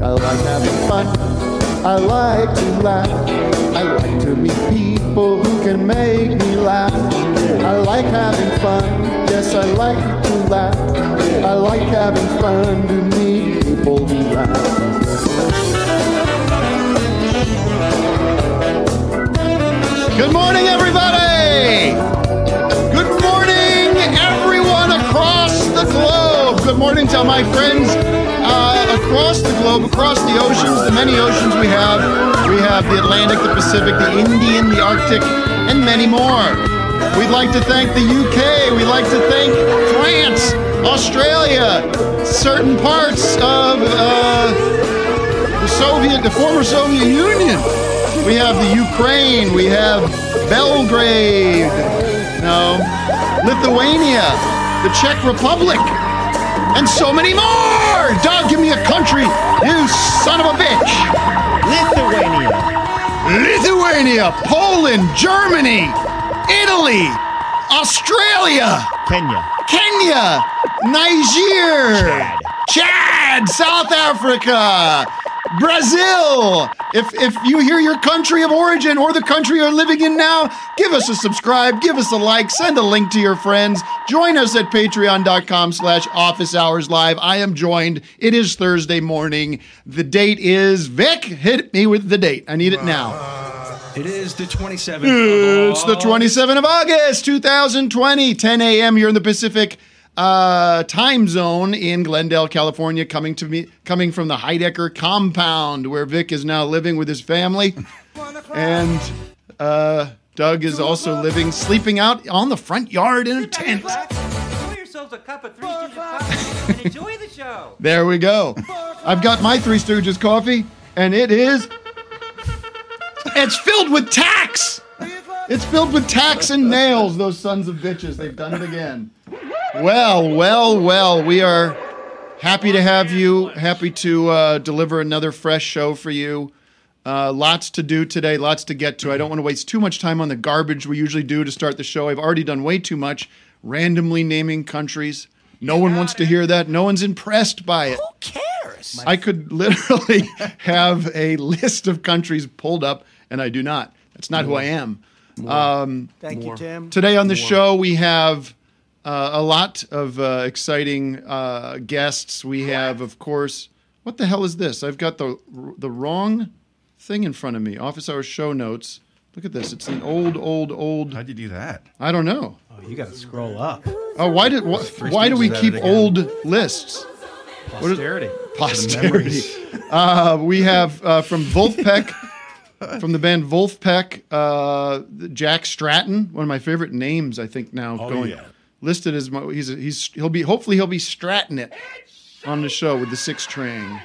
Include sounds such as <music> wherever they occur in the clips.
I like having fun. I like to laugh. I like to meet people who can make me laugh. I like having fun. Yes, I like to laugh. I like having fun to meet people who laugh. Good morning, everybody! Good morning, everyone across the globe. Good morning to my friends uh, across the globe, across the oceans, the many oceans we have. We have the Atlantic, the Pacific, the Indian, the Arctic, and many more. We'd like to thank the UK. We'd like to thank France, Australia, certain parts of uh, the Soviet, the former Soviet Union. We have the Ukraine. We have Belgrade. No, Lithuania, the Czech Republic, and so many more. Doug, give me a country, you son of a bitch. Lithuania. Lithuania, Poland, Germany, Italy, Australia, Kenya. Kenya, Niger, Chad. Chad, South Africa, Brazil. If if you hear your country of origin or the country you're living in now, give us a subscribe, give us a like, send a link to your friends. Join us at patreon.com slash office hours live. I am joined. It is Thursday morning. The date is Vic. Hit me with the date. I need it now. Uh, it is the 27th. It's the 27th of August, 2020, 10 a.m. here in the Pacific uh, time zone in Glendale, California. Coming to me, coming from the Heidecker compound where Vic is now living with his family, and uh, Doug is also living, sleeping out on the front yard in a tent. Pour yourselves a cup of Three Stooges coffee and enjoy the show. There we go. I've got my Three Stooges coffee, and it is. It's filled with tacks. It's filled with tacks and nails. Those sons of bitches. They've done it again. Well, well, well. We are happy to have you. Happy to uh, deliver another fresh show for you. Uh, lots to do today. Lots to get to. I don't want to waste too much time on the garbage we usually do to start the show. I've already done way too much randomly naming countries. No one wants to hear that. No one's impressed by it. Who cares? I could literally <laughs> have a list of countries pulled up, and I do not. That's not who I am. Um, Thank you, Tim. today on the show, we have uh, a lot of uh, exciting uh, guests. We have, of course, what the hell is this? I've got the the wrong thing in front of me. Office hours show notes. Look at this. It's an old, old, old. How'd you do that? I don't know. Oh, you got to scroll up. Oh, why did wh- why do we keep old lists? Posterity. posterity. <laughs> Uh, we have uh, from Vulfpeck, from the band Vulfpeck, uh, Jack Stratton, one of my favorite names. I think now going yeah. Listed as my, he's he's he'll be hopefully he'll be Stratton it on the show with the six train.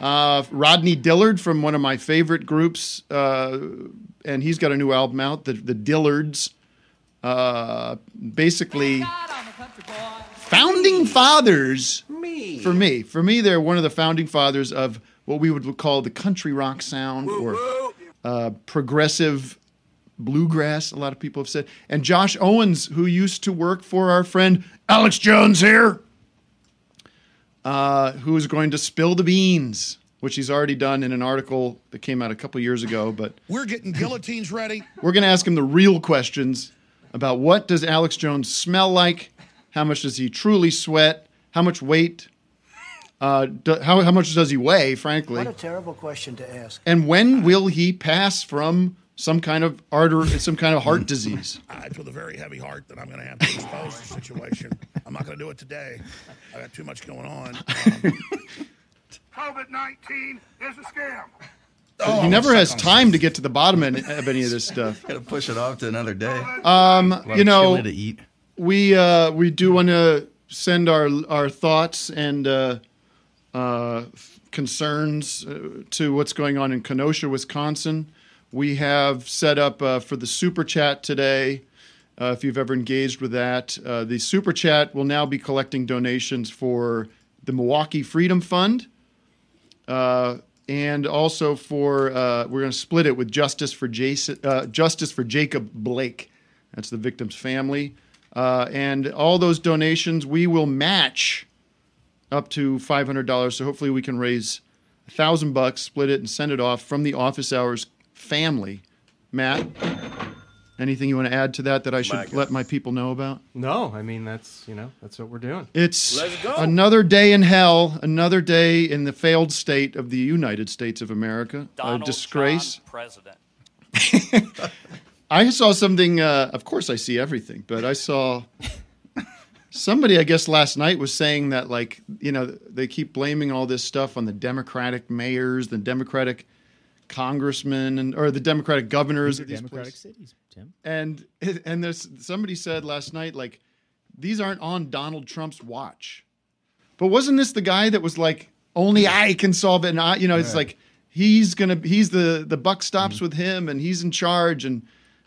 Uh, Rodney Dillard from one of my favorite groups, uh, and he's got a new album out, the the Dillards. Uh, basically, founding fathers Me. for me. For me, they're one of the founding fathers of what we would call the country rock sound or uh, progressive bluegrass. A lot of people have said. And Josh Owens, who used to work for our friend Alex Jones here, uh, who is going to spill the beans, which he's already done in an article that came out a couple years ago. But <laughs> We're getting guillotines ready. <laughs> we're going to ask him the real questions about what does Alex Jones smell like, how much does he truly sweat, how much weight, uh, do, how, how much does he weigh, frankly, What a terrible question to ask. and when will he pass from some kind of artery, some kind of heart <laughs> disease? I feel a very heavy heart that I'm going to have to expose the situation. I'm not going to do it today. I got too much going on. <laughs> Um, COVID 19 is a scam. Oh, he never has time to get to the bottom of of any of this stuff. <laughs> Gotta push it off to another day. Um, you know, to eat. we uh, we do want to send our our thoughts and uh, uh, concerns uh, to what's going on in Kenosha, Wisconsin. We have set up uh, for the super chat today. Uh, if you've ever engaged with that, uh, the super chat will now be collecting donations for the Milwaukee Freedom Fund, uh, and also for uh, we're going to split it with Justice for Jason, uh, Justice for Jacob Blake. That's the victim's family, and all those donations we will match up to five hundred dollars. So hopefully we can raise a thousand bucks, split it, and send it off from the office hours family. Matt, anything you want to add to that that I should let my people know about? No, I mean that's you know that's what we're doing. It's another day in hell, another day in the failed state of the United States of America. Donald a disgrace. John president. <laughs> I saw something. Uh, of course, I see everything, but I saw somebody. I guess last night was saying that, like, you know, they keep blaming all this stuff on the Democratic mayors, the Democratic congressmen, and or the Democratic governors of these Democratic places. cities, Tim. And and there's somebody said last night, like, these aren't on Donald Trump's watch. But wasn't this the guy that was like, only I can solve it? And I, you know, it's like he's gonna, he's the the buck stops Mm-hmm. with him, and he's in charge, and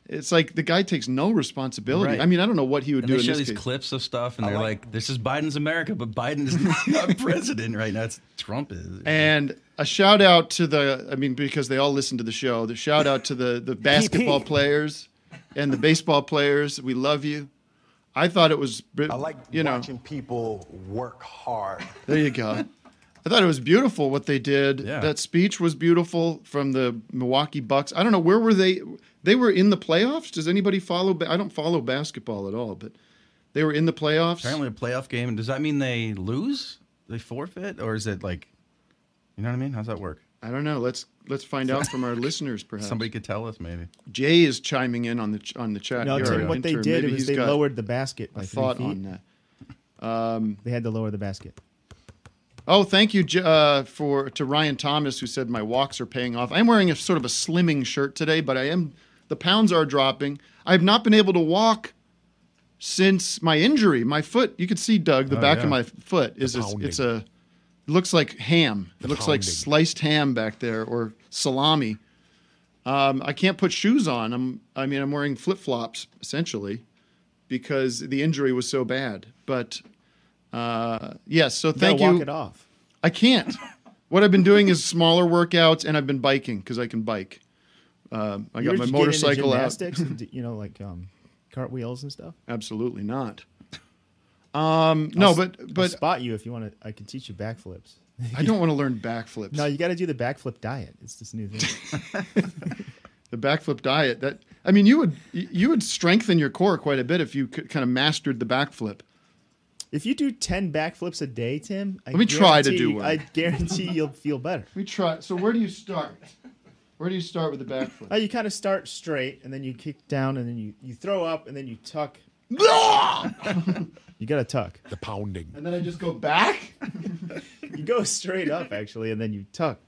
it's like the guy takes no responsibility. Right. I mean, I don't know what he would And do they in show this these case. clips of stuff, and they're like, "This is Biden's America," but Biden is <laughs> not president right now. It's Trump is. And a shout out to the, I mean, because they all listen to the show. The shout out to the the basketball players and the baseball players. We love you. I thought it was, I like you know, watching people work hard. There you go. I thought it was beautiful what they did. Yeah. That speech was beautiful from the Milwaukee Bucks. I don't know where were they. They were in the playoffs. Does anybody follow? I don't follow basketball at all, but they were in the playoffs. Apparently, a playoff game. Does that mean they lose? They forfeit, or is it like, you know what I mean? How's that work? I don't know. Let's let's find out from our <laughs> listeners. Perhaps Somebody could tell us, maybe. Jay is chiming in on the ch- on the chat. No, here, Tim, our what they did Maybe was he's they lowered the basket by a three thought feet. on that. Um, They had to lower the basket. Oh, thank you uh, for to Ryan Thomas who said my walks are paying off. I'm wearing a sort of a slimming shirt today, but I am the pounds are dropping. I have not been able to walk since my injury. My foot, you can see Doug, the Oh, back yeah. of my foot is a, it's a it looks like ham. It looks like sliced ham back there or salami. Um, I can't put shoes on. I'm I mean I'm wearing flip flops essentially because the injury was so bad. But uh, yes, so thank you. walk it off. I can't. What I've been doing is smaller workouts, and I've been biking because I can bike. Um, I You got my motorcycle out. gymnastics and, d- you know, like um, cartwheels and stuff. Absolutely not. Um, no, I'll s- but I'll but spot you if you want to. I can teach you backflips. I don't want to learn backflips. No, you got to do the backflip diet. It's this new thing. <laughs> the backflip diet. That I mean, you would you would strengthen your core quite a bit if you could, kind of mastered the backflip. if you do ten backflips a day, Tim, I Let me try to guarantee- do one. I guarantee you'll feel better. We try. So where do you start? Where do you start with the backflip? Oh, you kind of start straight, and then you kick down, and then you, you throw up, and then you tuck. <laughs> you got to tuck. The pounding. And then I just go back. <laughs> You go straight up, actually, and then you tuck.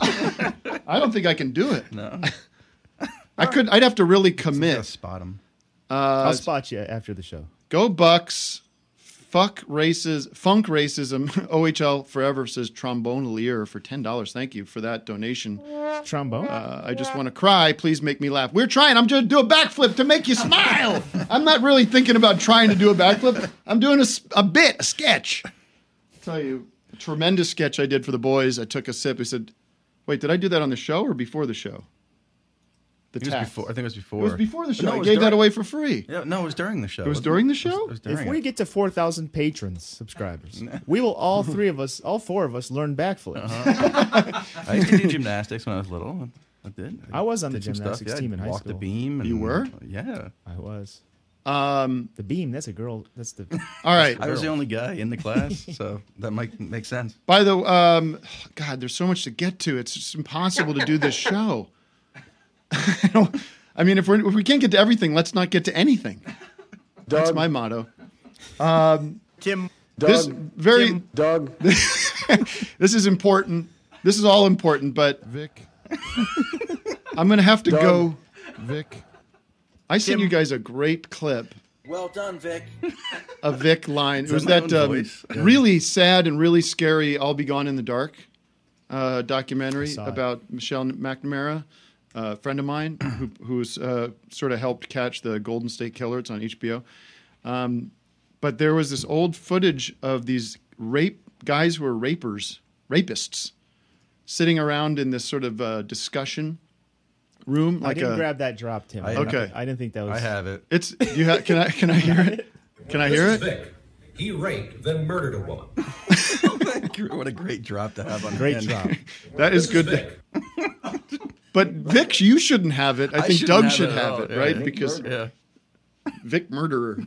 I don't think I can do it. No, I could. I'd have to really commit. spot them. I'll uh, spot you after the show. Go Bucks. Fuck races. Funk racism. <laughs> OHL forever says trombone Lear for ten dollars. Thank you for that donation. Trombone. Uh, I just want to cry. Please make me laugh. We're trying. I'm going to do a backflip to make you smile. <laughs> I'm not really thinking about trying to do a backflip. I'm doing a, a bit, a sketch. tell you, a tremendous sketch I did for the boys. I took a sip. I said, "Wait, did I do that on the show or before the show?" The It was tax. before. I think it was before. It was before the show. No, I was gave that away for free. Yeah, no, it was during the show. It was during the It show. was, it was during if we it. get to four thousand patrons, subscribers, <laughs> we will all three of us, all four of us, learn backflips. Uh-huh. <laughs> I used to do gymnastics when I was little. I did. I was on the gymnastics stuff. team yeah, in high walked the beam. And, You were? Yeah. I was. Um, The beam. That's a girl. That's the. <laughs> all right. I was the only guy in the class, so that might make sense. By the um, God, there's so much to get to. It's just impossible to do this show. I, <laughs> I mean, if we if we can't get to everything, let's not get to anything. That's my motto. Tim, this very Doug, <laughs> this is important. This is all important, but Vic, I'm gonna have to go. Vic, I sent you guys a great clip, Well done, Vic. a Vic line. It was my that um. Yeah. really sad and really scary "I'll Be Gone in the Dark" uh, documentary saw it. about Michelle McNamara, a friend of mine <clears throat> who who's uh, sort of helped catch the Golden State Killer. It's on HBO. Um, but there was this old footage of these rape guys who were rapers, rapists, sitting around in this sort of uh, discussion room, I like didn't a. grab that drop, Tim. I- Okay. I didn't think that was. I have it. It's you. Ha- can I? Can I hear it? <laughs> Can I hear it? Vic. He raped, then murdered a woman. <laughs> what a great drop to have on Great hand. drop. <laughs> That is good. But Vic, you shouldn't have it. I, I think shouldn't Doug have should it have all, it, yeah. right? Vic because Yeah. <laughs> Vic murderer.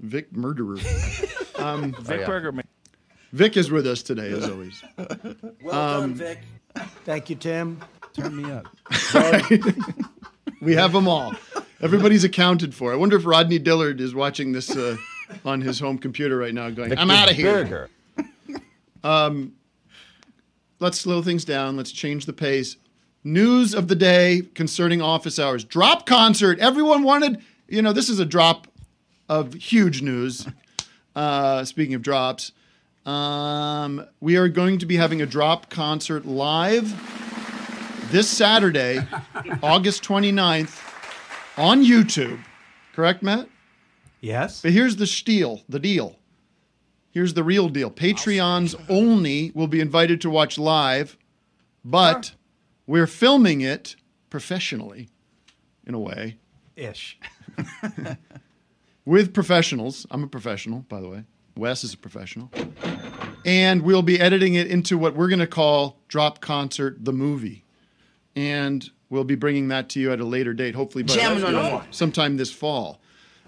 Vic murderer. Um, <laughs> Vic Berger. man. Vic is with us today, as always. Well done, Vic. Thank you, Tim. Turn me up. <laughs> We have them all. Everybody's accounted for. I wonder if Rodney Dillard is watching this uh, on his home computer right now, going, "I'm out of here." Um, let's slow things down. Let's change the pace. News of the day concerning office hours. Drop concert. Everyone wanted, you know, this is a drop of huge news. Uh, speaking of drops, um, we are going to be having a drop concert live this Saturday, <laughs> August 29th, on YouTube. Correct, Matt? Yes. But here's the steal, the deal. Here's the real deal. Patreons only will be invited to watch live, but we're filming it professionally, in a way, Ish. <laughs> with professionals. I'm a professional, by the way. Wes is a professional. And we'll be editing it into what we're going to call Drop Concert the Movie. And we'll be bringing that to you at a later date, hopefully by sometime this fall.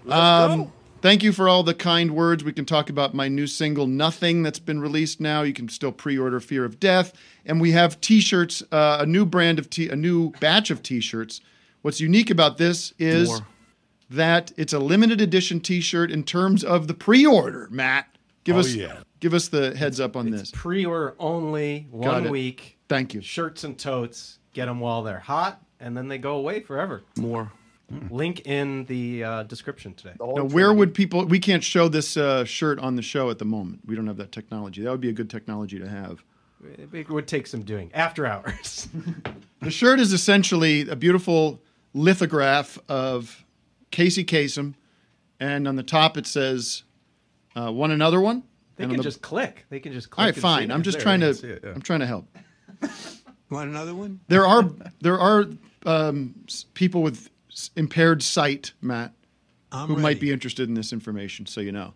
Um, thank you for all the kind words. We can talk about my new single, Nothing, that's been released now. You can still pre-order Fear of Death, and we have T-shirts, uh, a new brand of t, a new batch of T-shirts. What's unique about this is More. that it's a limited edition T-shirt in terms of the pre-order. Matt, give us give us the heads up on this. Pre-order only, one week. Thank you. Shirts and totes. Get them while they're hot, and then they go away forever. More. Link in the uh, description today. Now, where would people? We can't show this uh, shirt on the show at the moment. We don't have that technology. That would be a good technology to have. It would take some doing after hours. <laughs> The shirt is essentially a beautiful lithograph of Casey Kasem, and on the top it says, uh, "Want another one?" They and on can the- just click. They can just click. All right, fine. I'm just there, trying to. can see it, yeah. I'm trying to help. <laughs> Want another one? There are there are um, people with s- impaired sight, Matt, I'm who ready. might be interested in this information. So you know,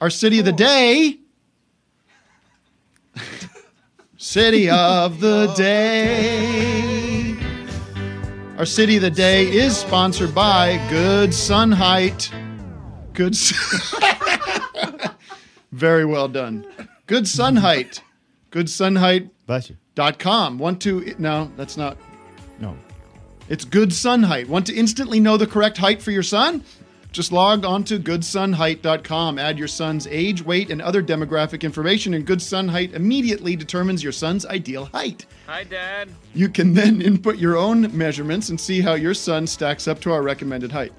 our city of the day. City of the <laughs> oh. day. Our city of the day is sponsored by Good Sun Height. Good. s- <laughs> Very well done. Good Sun Height. Good Sun Height Bless you. dot com. Want to no, that's not. No. It's good sun height. Want to instantly know the correct height for your son? Just log on to goodsunheight.com. Add your son's age, weight, and other demographic information, and Good Sun Height immediately determines your son's ideal height. Hi, Dad. You can then input your own measurements and see how your son stacks up to our recommended height.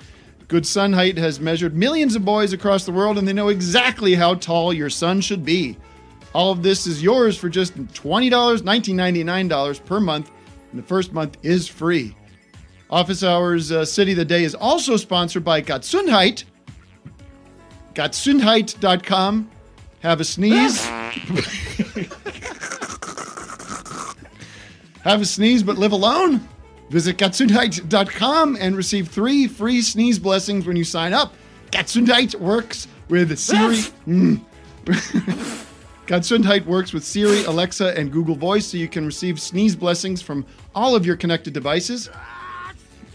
Good Sun Height has measured millions of boys across the world, and they know exactly how tall your son should be. All of this is yours for just $20, $19.99 per month, and the first month is free. Office Hours uh, City of the Day is also sponsored by Gatsundheit. Gatsundheit.com. Have a sneeze. <laughs> Have a sneeze but live alone? Visit Gatsundheit.com and receive three free sneeze blessings when you sign up. Gatsundheit works with Siri. Mm. <laughs> Gatsundheit works with Siri, Alexa, and Google Voice so you can receive sneeze blessings from all of your connected devices.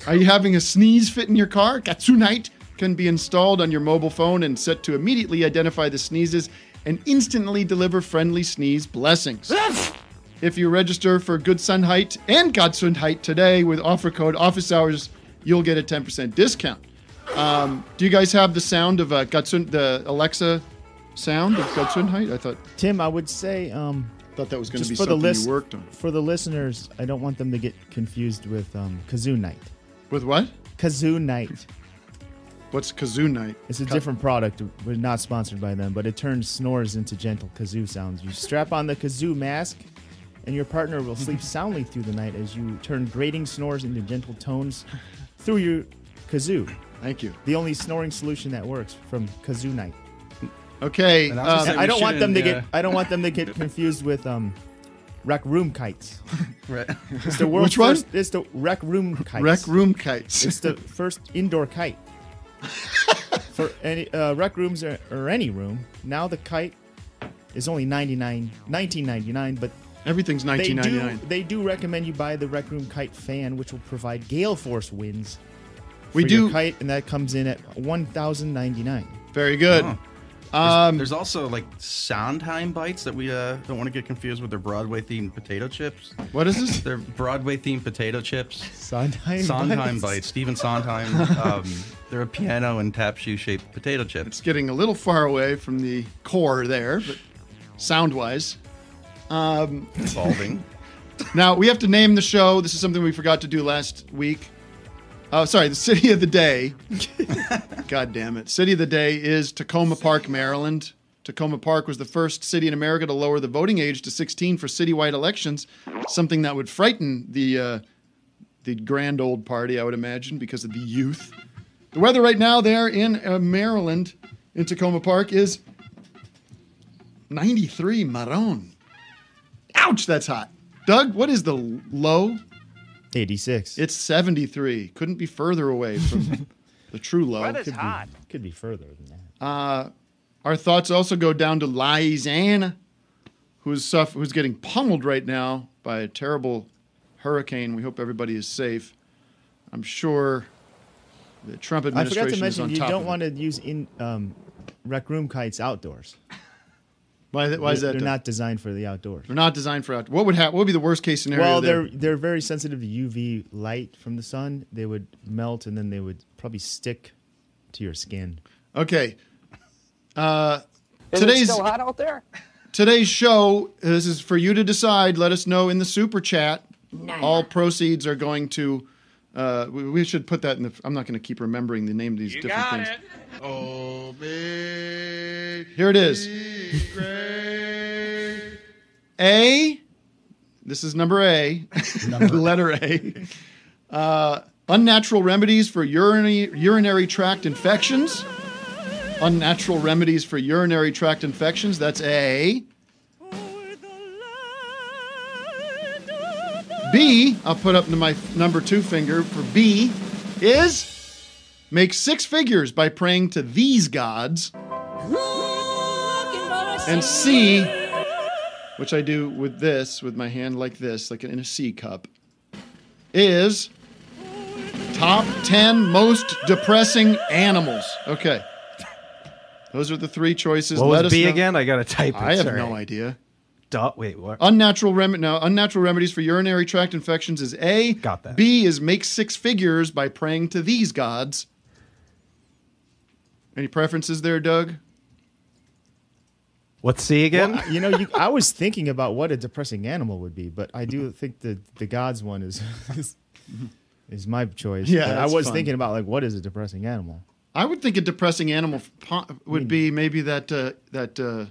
Are you having a sneeze fit in your car? Gatsundheit can be installed on your mobile phone and set to immediately identify the sneezes and instantly deliver friendly sneeze blessings. If you register for Good Sun Height and Gatsundheit today with offer code Office Hours, you'll get a 10% discount. Um, do you guys have the sound of uh, Gatsund, the Alexa sound of Gatsundheit? I thought Tim, I would say um, thought that was going to be for the something list you worked on. for the listeners, I don't want them to get confused with um, Kazoo Night. With what? Kazoo Night. What's Kazoo Night? It's a different product. We're not sponsored by them, but it turns snores into gentle kazoo sounds. You strap on the kazoo mask, and your partner will sleep <laughs> soundly through the night as you turn grating snores into gentle tones through your kazoo. Thank you. The only snoring solution that works from Kazoo Night. Okay. And I um, gonna say And I don't want them to shouldn't, get. I don't want them to get <laughs> confused with um, rec room kites. <laughs> Right. It's the world's Which one? first. It's the rec room kites. Rec room kites. It's the first indoor kite <laughs> for any uh, rec rooms or, or any room. Now the kite is only 99 19.99, but Everything's they nineteen ninety do nine. they do recommend you buy the Rec Room Kite fan, which will provide gale force winds. We for do- your kite, and that comes in at 1,099. Very good. Huh. Um, There's also like Sondheim bites that we uh, don't want to get confused with their Broadway themed potato chips. What is this? They're Broadway themed potato chips. Sondheim, Sondheim bites? bites. Stephen Sondheim. um, they're a piano and tap shoe shaped potato chip. It's getting a little far away from the core there, but sound wise. Um, Evolving. <laughs> now we have to name the show. This is something we forgot to do last week. Oh, sorry. The city of the day. <laughs> God damn it. City of the day is Takoma Park, Maryland. Takoma Park was the first city in America to lower the voting age to 16 for citywide elections, something that would frighten the uh, the grand old party, I would imagine, because of the youth. The weather right now there in uh, Maryland, in Takoma Park, is 93 Maron. Ouch, that's hot. Doug, what is the low? 86. It's 73. Couldn't be further away from <laughs> the true low. could Be, could be further than that. Uh, our thoughts also go down to Louisiana, who's suff- who's getting pummeled right now by a terrible hurricane. We hope everybody is safe. I'm sure the Trump administration I forgot to is on mention you top don't of want to use in um, Rec Room kites outdoors. It. Why, why is They're- that? They're Doug? not designed for the outdoors. They're not designed for outdoors. What would happen? What would be the worst case scenario? Well, there? they're they're very sensitive to UV light from the sun. They would melt and then they would probably stick to your skin. Okay. Uh, Is today's it still hot out there? today's show. This is for you to decide. Let us know in the super chat. All proceeds are going to. Uh, we, we should put that in the. I'm not going to keep remembering the name of these different got things. it. Oh, big. Here it is. A. This is number <laughs> A. Letter A. Uh, unnatural remedies for urinary urinary tract infections. Unnatural remedies for urinary tract infections. That's A. B, I'll put up my number two finger for B, is make six figures by praying to these gods. And C, which I do with this, with my hand like this, like in a C cup, is top 10 most depressing animals. Okay. Those are the three choices. What Let was B know. again? I gotta type it. I have sorry. no idea. Duh, wait, what? Unnatural rem- no, unnatural remedies for urinary tract infections is A. Got that. B is make six figures by praying to these gods. Any preferences there, Doug? What's C again? Well, you know, you, I was thinking about what a depressing animal would be, but I do think the the gods one is is, is my choice. Yeah, But I was fun. thinking about like what is a depressing animal. I would think a depressing animal would be maybe that uh, that uh,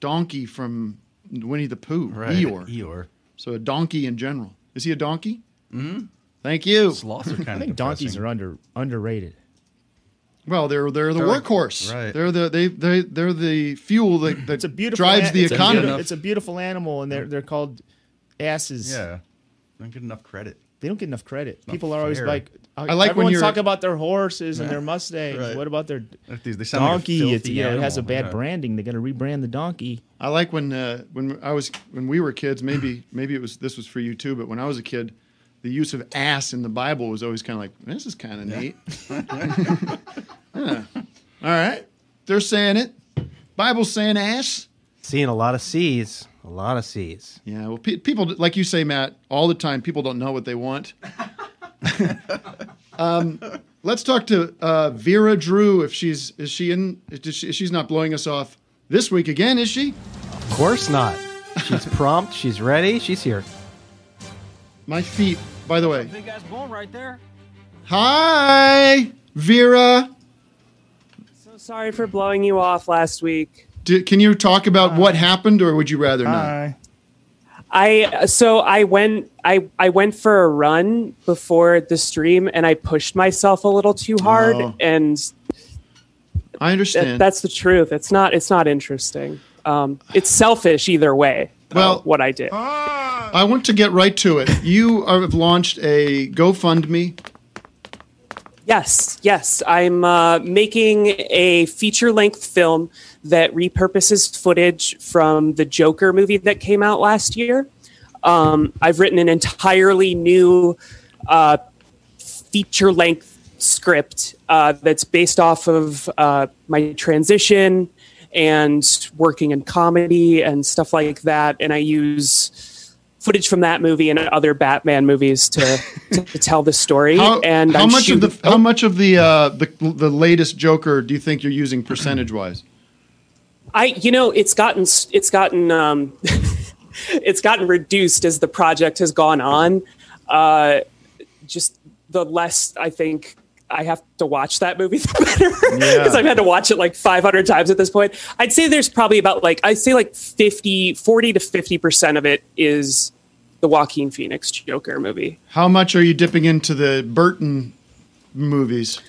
donkey from Winnie the Pooh, Right. Eeyore. Eeyore. So a donkey in general. Is he a donkey? Mm-hmm. Thank you. Sloths <laughs> are I kind think of donkeys are under underrated. Well, they're they're the They're like- workhorse. right. They're the they they they're the fuel that, that It's a beautiful drives an- the it's a economy. beautiful- it's a beautiful animal, and they're they're called asses. Yeah. Don't get enough credit. They don't get enough credit. not People are always like, uh, I like when everyone's you're- talking about their horses and their mustangs. Right. What about their They they sound like a donkey? it's, you know, it has a bad yeah. branding. They're going to rebrand the donkey. I like when uh, when I was when we were kids. Maybe <clears throat> maybe it was this was for you too. But when I was a kid, the use of ass in the Bible was always kind of like this is kind of neat. <laughs> <laughs> Yeah. All right, they're saying it. Bible's saying ass. Seeing a lot of C's. A lot of C's. Yeah. Well, pe- people like you say, Matt, all the time. People don't know what they want. <laughs> um, let's talk to uh, Vera Drew. If she's is she in? Is she, she's not blowing us off this week again, is she? Of course not. She's <laughs> prompt. She's ready. She's here. My feet. By the way, Big ass bone right there. Hi, Vera. So sorry for blowing you off last week. D- can you talk about what happened, or would you rather not? I so I went I I went for a run before the stream and I pushed myself a little too hard Oh. and I th- understand. that's the truth. It's not it's not interesting. Um, it's selfish either way. uh, Well- what I did. I want to get right to it. You have launched a GoFundMe Yes, yes. I'm uh, making a feature length film that repurposes footage from the Joker movie that came out last year. Um, I've written an entirely new uh, feature length script uh, that's based off of uh, my transition and working in comedy and stuff like that. And I use footage from that movie and other Batman movies to, to, to tell the story. How, and how I'm much shooting- of the how much of the uh, the the latest Joker do you think you're using percentage wise? I, you know, it's gotten it's gotten um, <laughs> it's gotten reduced as the project has gone on. Uh, just the less I think I have to watch that movie, <laughs> the better. Because Yeah. I've had to watch it like 500 times at this point. I'd say there's probably about like I'd say like 50, 40 to 50 percent of it is the Joaquin Phoenix Joker movie. How much are you dipping into the Burton movies?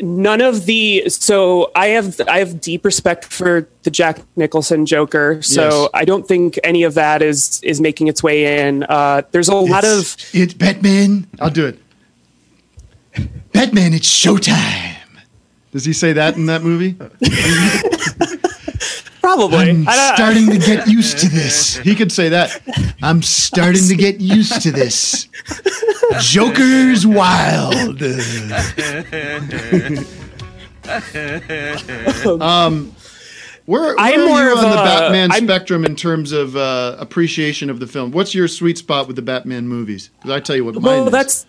none of the so i have i have deep respect for the jack nicholson joker so Yes. i don't think any of that is is making its way in uh there's a lot of It's, it's Batman. I'll do it. Batman, it's showtime. Does he say that in that movie? <laughs> probably I'm starting to get used to <laughs> this. He could say that. I'm starting to get used to this. Joker's wild. <laughs> um, where, where I'm are more you of on the Batman I'm- spectrum in terms of uh, appreciation of the film? What's your sweet spot with the Batman movies? Because I tell you what mine well is. that's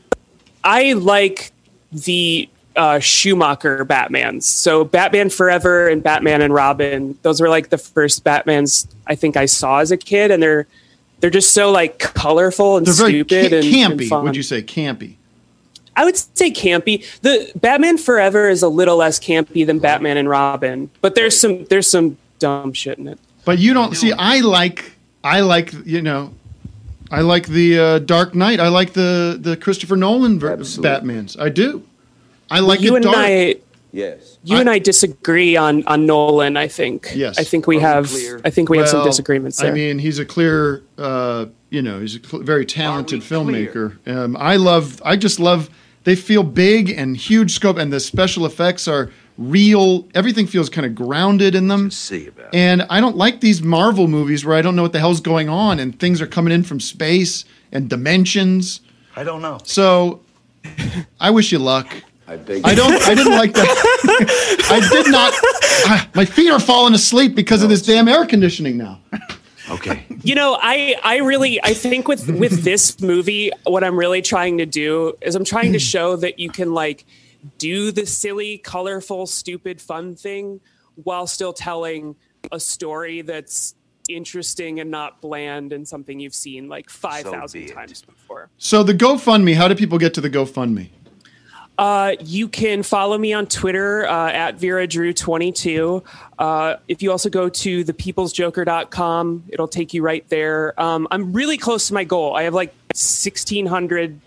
i like the uh schumacher batmans so batman forever and batman and robin those were like the first batmans i think i saw as a kid and they're they're just so like colorful and They're very stupid ca- and, and campy. fun. would you say campy? I would say campy. The Batman Forever is a little less campy than Batman and Robin, but there's some there's some dumb shit in it. But you don't see. I like. I like. You know. I like the uh, Dark Knight. I like the the Christopher Nolan ver- Batman's. I do. I like you it and dark. I, Yes. you and I disagree on on Nolan. I think. Yes. I think we have. I think we have some disagreements there. I mean, he's a clear. Uh, you know, he's a cl- very talented filmmaker. Um, I love. I just love. They feel big and huge scope, and the special effects are real. Everything feels kind of grounded in them. See about And I don't like these Marvel movies where I don't know what the hell's going on and things are coming in from space and dimensions. I don't know. So <laughs> I wish you luck. I beg. I don't I didn't like that. <laughs> I did not ah, my feet are falling asleep because of this damn air conditioning now. Okay. you know, I I really I think with with this movie, what I'm really trying to do is I'm trying to <clears throat> show that you can like do the silly, colorful, stupid, fun thing while still telling a story that's interesting and not bland and something you've seen like 5,000 times before. So the GoFundMe, how do people get to the GoFundMe? Uh, you can follow me on Twitter uh, at Vera Drew 22. Uh, if you also go to thepeoplesjoker.com, it'll take you right there. Um, I'm really close to my goal. I have like 1,600.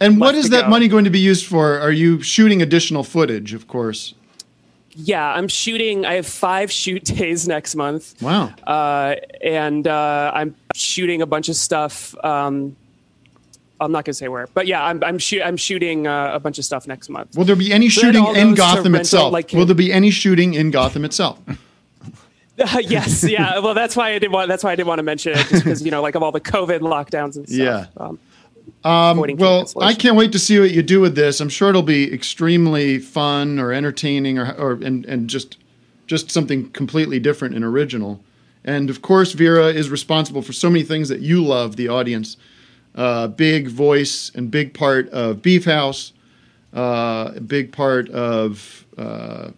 And what is to that go. money going to be used for? Are you shooting additional footage, of course? Yeah, I'm shooting. I have five shoot <laughs> days next month. Wow. Uh, and uh, I'm shooting a bunch of stuff. Um, I'm not gonna say where, but yeah, I'm I'm, shoo- I'm shooting uh, a bunch of stuff next month. Will there be any So shooting in Gotham itself? like- Will there be any shooting in Gotham itself? <laughs> <laughs> yes, yeah. Well, that's why I didn't want. That's why I didn't want to mention it, just because you know, like of all the COVID lockdowns and stuff. Yeah. Um, Um, well. I can't wait to see what you do with this. I'm sure it'll be extremely fun or entertaining or, or and, and just just something completely different and original. And of course, Vera is responsible for so many things that you love, the audience. Uh, big voice and big part of Beef House. Uh, a big part of uh,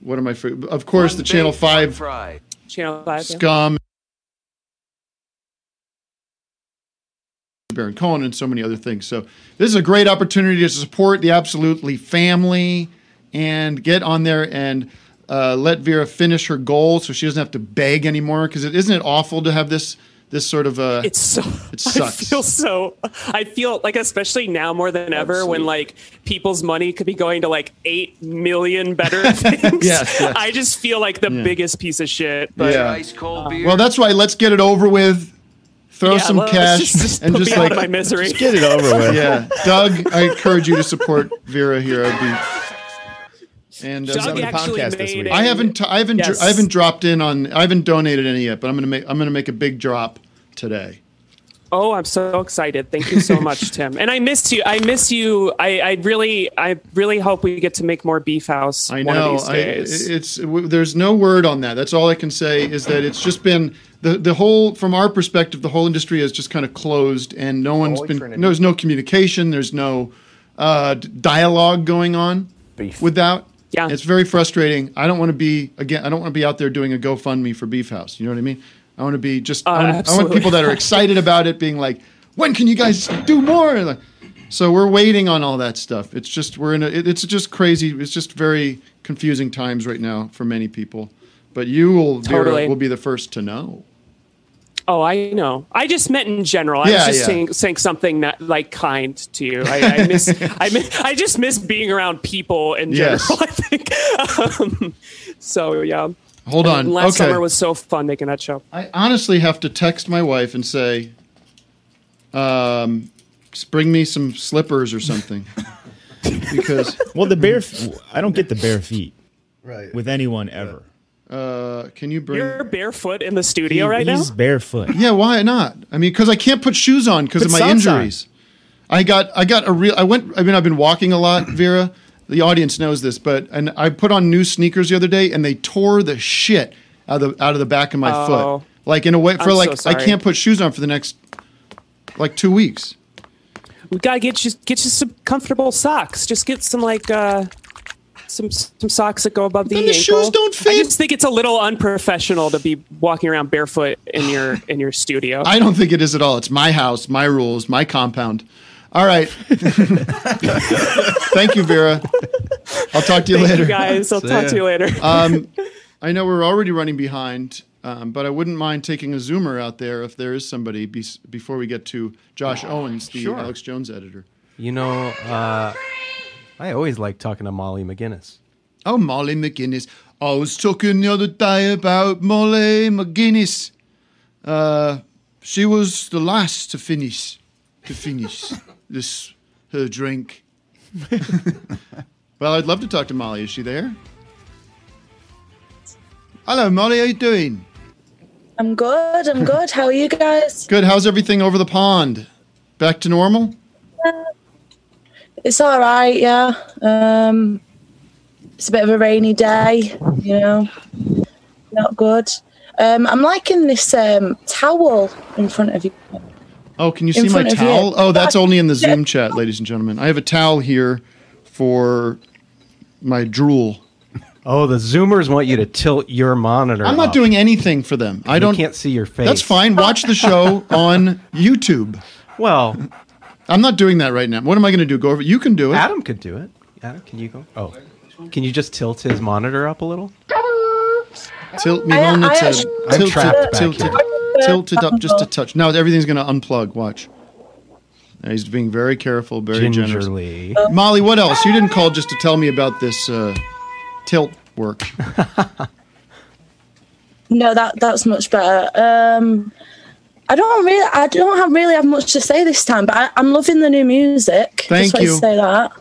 what am I? For? Of course, the Channel Five Channel Five. yeah. Baron Cohen and so many other things. So this is a great opportunity to support the Absolutely family and get on there and uh, let Vera finish her goal so she doesn't have to beg anymore. Because it isn't it awful to have this this sort of uh, It's so. it <laughs> sucks. I feel so. I feel like, especially now more than ever, when like people's money could be going to like eight million better <laughs> things. Yes, yes. I just feel like the Yeah. biggest piece of shit. But yeah. Ice cold beer. Well, that's why let's get it over with. Throw Yeah, some let's cash just- just and put just me out like of my misery. Just get it over with. <laughs> Yeah, <laughs> Doug, I encourage you to support Vera here. I'd be. And uh, on Doug the actually podcast this week. a- I haven't, I haven't, Yes. I haven't dropped in on, I haven't donated any yet, but I'm gonna make, I'm gonna make a big drop today. Oh, I'm so excited! Thank you so much, <laughs> Tim. And I miss you. I miss you. I, I really, I really hope we get to make more Beef House. I One know. of these I, days. it's w- there's no word on that. That's all I can say is that it's just been the the whole from our perspective, the whole industry has just kind of closed, and no one's been. Trinity. There's no communication. There's no uh, dialogue going on Beef. with that. Yeah. it's very frustrating. I don't want to be again. I don't want to be out there doing a GoFundMe for Beef House. You know what I mean? I want to be just. I, Uh, want, I want people that are excited about it, being like, "When can you guys do more?" Like, so we're waiting on all that stuff. It's just we're in a. It, it's just crazy. It's just very confusing times right now for many people. But you will Vera, will be the first to know. Oh, I know. I just meant in general. I Yeah, was just yeah. saying, saying something that, like kind to you. I, I miss. I miss. I just miss being around people in general. Yes. <laughs> I think. Um, so yeah. Hold on. And last okay. summer was so fun making that show. I honestly have to text my wife and say, um, "Just bring me some slippers or something, <laughs> because Well, the bare. F- I don't get the bare feet right. with anyone ever. Uh, can you bring? You're barefoot in the studio He- right now. he's barefoot. Yeah, why not? I mean, because I can't put shoes on because of my socks injuries. I got I got a real. I went. I mean, I've been walking a lot, <clears throat> Vera. The audience knows this, but and I put on new sneakers the other day, and they tore the shit out of the out of the back of my Oh. foot. Like in a way, for I'm so like I can't put shoes on for the next like two weeks. we gotta get you get you some comfortable socks. Just get some like uh some some socks that go above the Then the ankle. shoes don't fit. I just think it's a little unprofessional to be walking around barefoot in your <sighs> in your studio. I don't think it is at all. It's my house, my rules, my compound. All right. <laughs> Thank you, Vera. I'll talk to you Thank later. you guys. I'll See talk ya. to you later. <laughs> Um, I know we're already running behind, um, but I wouldn't mind taking a zoomer out there if there is somebody be- before we get to Josh Owens, the Sure. Alex Jones editor. You know, uh, I always like talking to Molly McGinnis. Oh, Molly McGuinness. I was talking the other day about Molly McGuinness. Uh, she was the last to finish, to finish <laughs> this her drink. <laughs> well, I'd love to talk to Molly. Is she there? Hello, Molly. How you doing? I'm good. I'm good. How are you guys? Good. How's everything over the pond? Back to normal? It's all right. Yeah. Um, it's a bit of a rainy day. You know, not good. Um, I'm liking this um, towel in front of you. Oh, can you In see my front you. towel? Oh, that's only in the Zoom chat, ladies and gentlemen. I have a towel here for my drool. Oh, the Zoomers want you to tilt your monitor. I'm not up. doing anything for them. I don't. can't see your face. That's fine. Watch the show <laughs> on YouTube. Well, I'm not doing that right now. What am I going to do? Go over? You can do it. Adam could do it. Adam, can you go? Oh, can you just tilt his monitor up a little? Tilt me I- on the I tilt. I'm Tilt trapped it, back tilt here. it, tilt it up just a touch. Now everything's going to unplug. Watch. Now, he's being very careful, very generous. Gingerly. Molly, what else? You didn't call just to tell me about this uh, tilt work. <laughs> No, that that's much better. Um, I don't really, I don't have really have much to say this time, but I, I'm loving the new music. Thank Just you. Say that.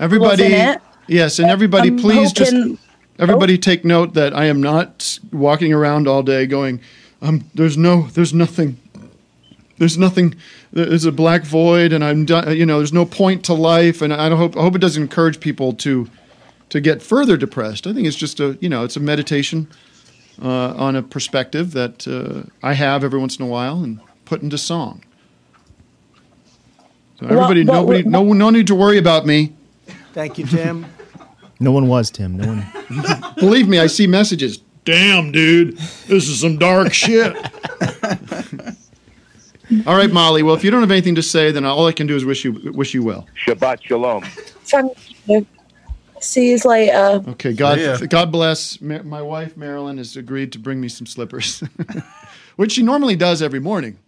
Everybody, yes, and everybody, I'm please just hoping- everybody take note that I am not walking around all day going, um, there's no, there's nothing, there's nothing, there's a black void, and I'm, done, you know, there's no point to life, and I don't hope, I hope it doesn't encourage people to, to get further depressed. I think it's just a, you know, it's a meditation uh, on a perspective that uh, I have every once in a while and put into song. So everybody, what nobody, would- no, no need to worry about me. Thank you, Tim. <laughs> No one was Tim. No one. <laughs> Believe me, I see messages. Damn, dude, this is some dark shit. <laughs> all right, Molly. Well, if you don't have anything to say, then all I can do is wish you wish you well. Shabbat shalom. Thank you. See you later. Okay, God, Yeah. God bless. My wife Marilyn has agreed to bring me some slippers, <laughs> which she normally does every morning,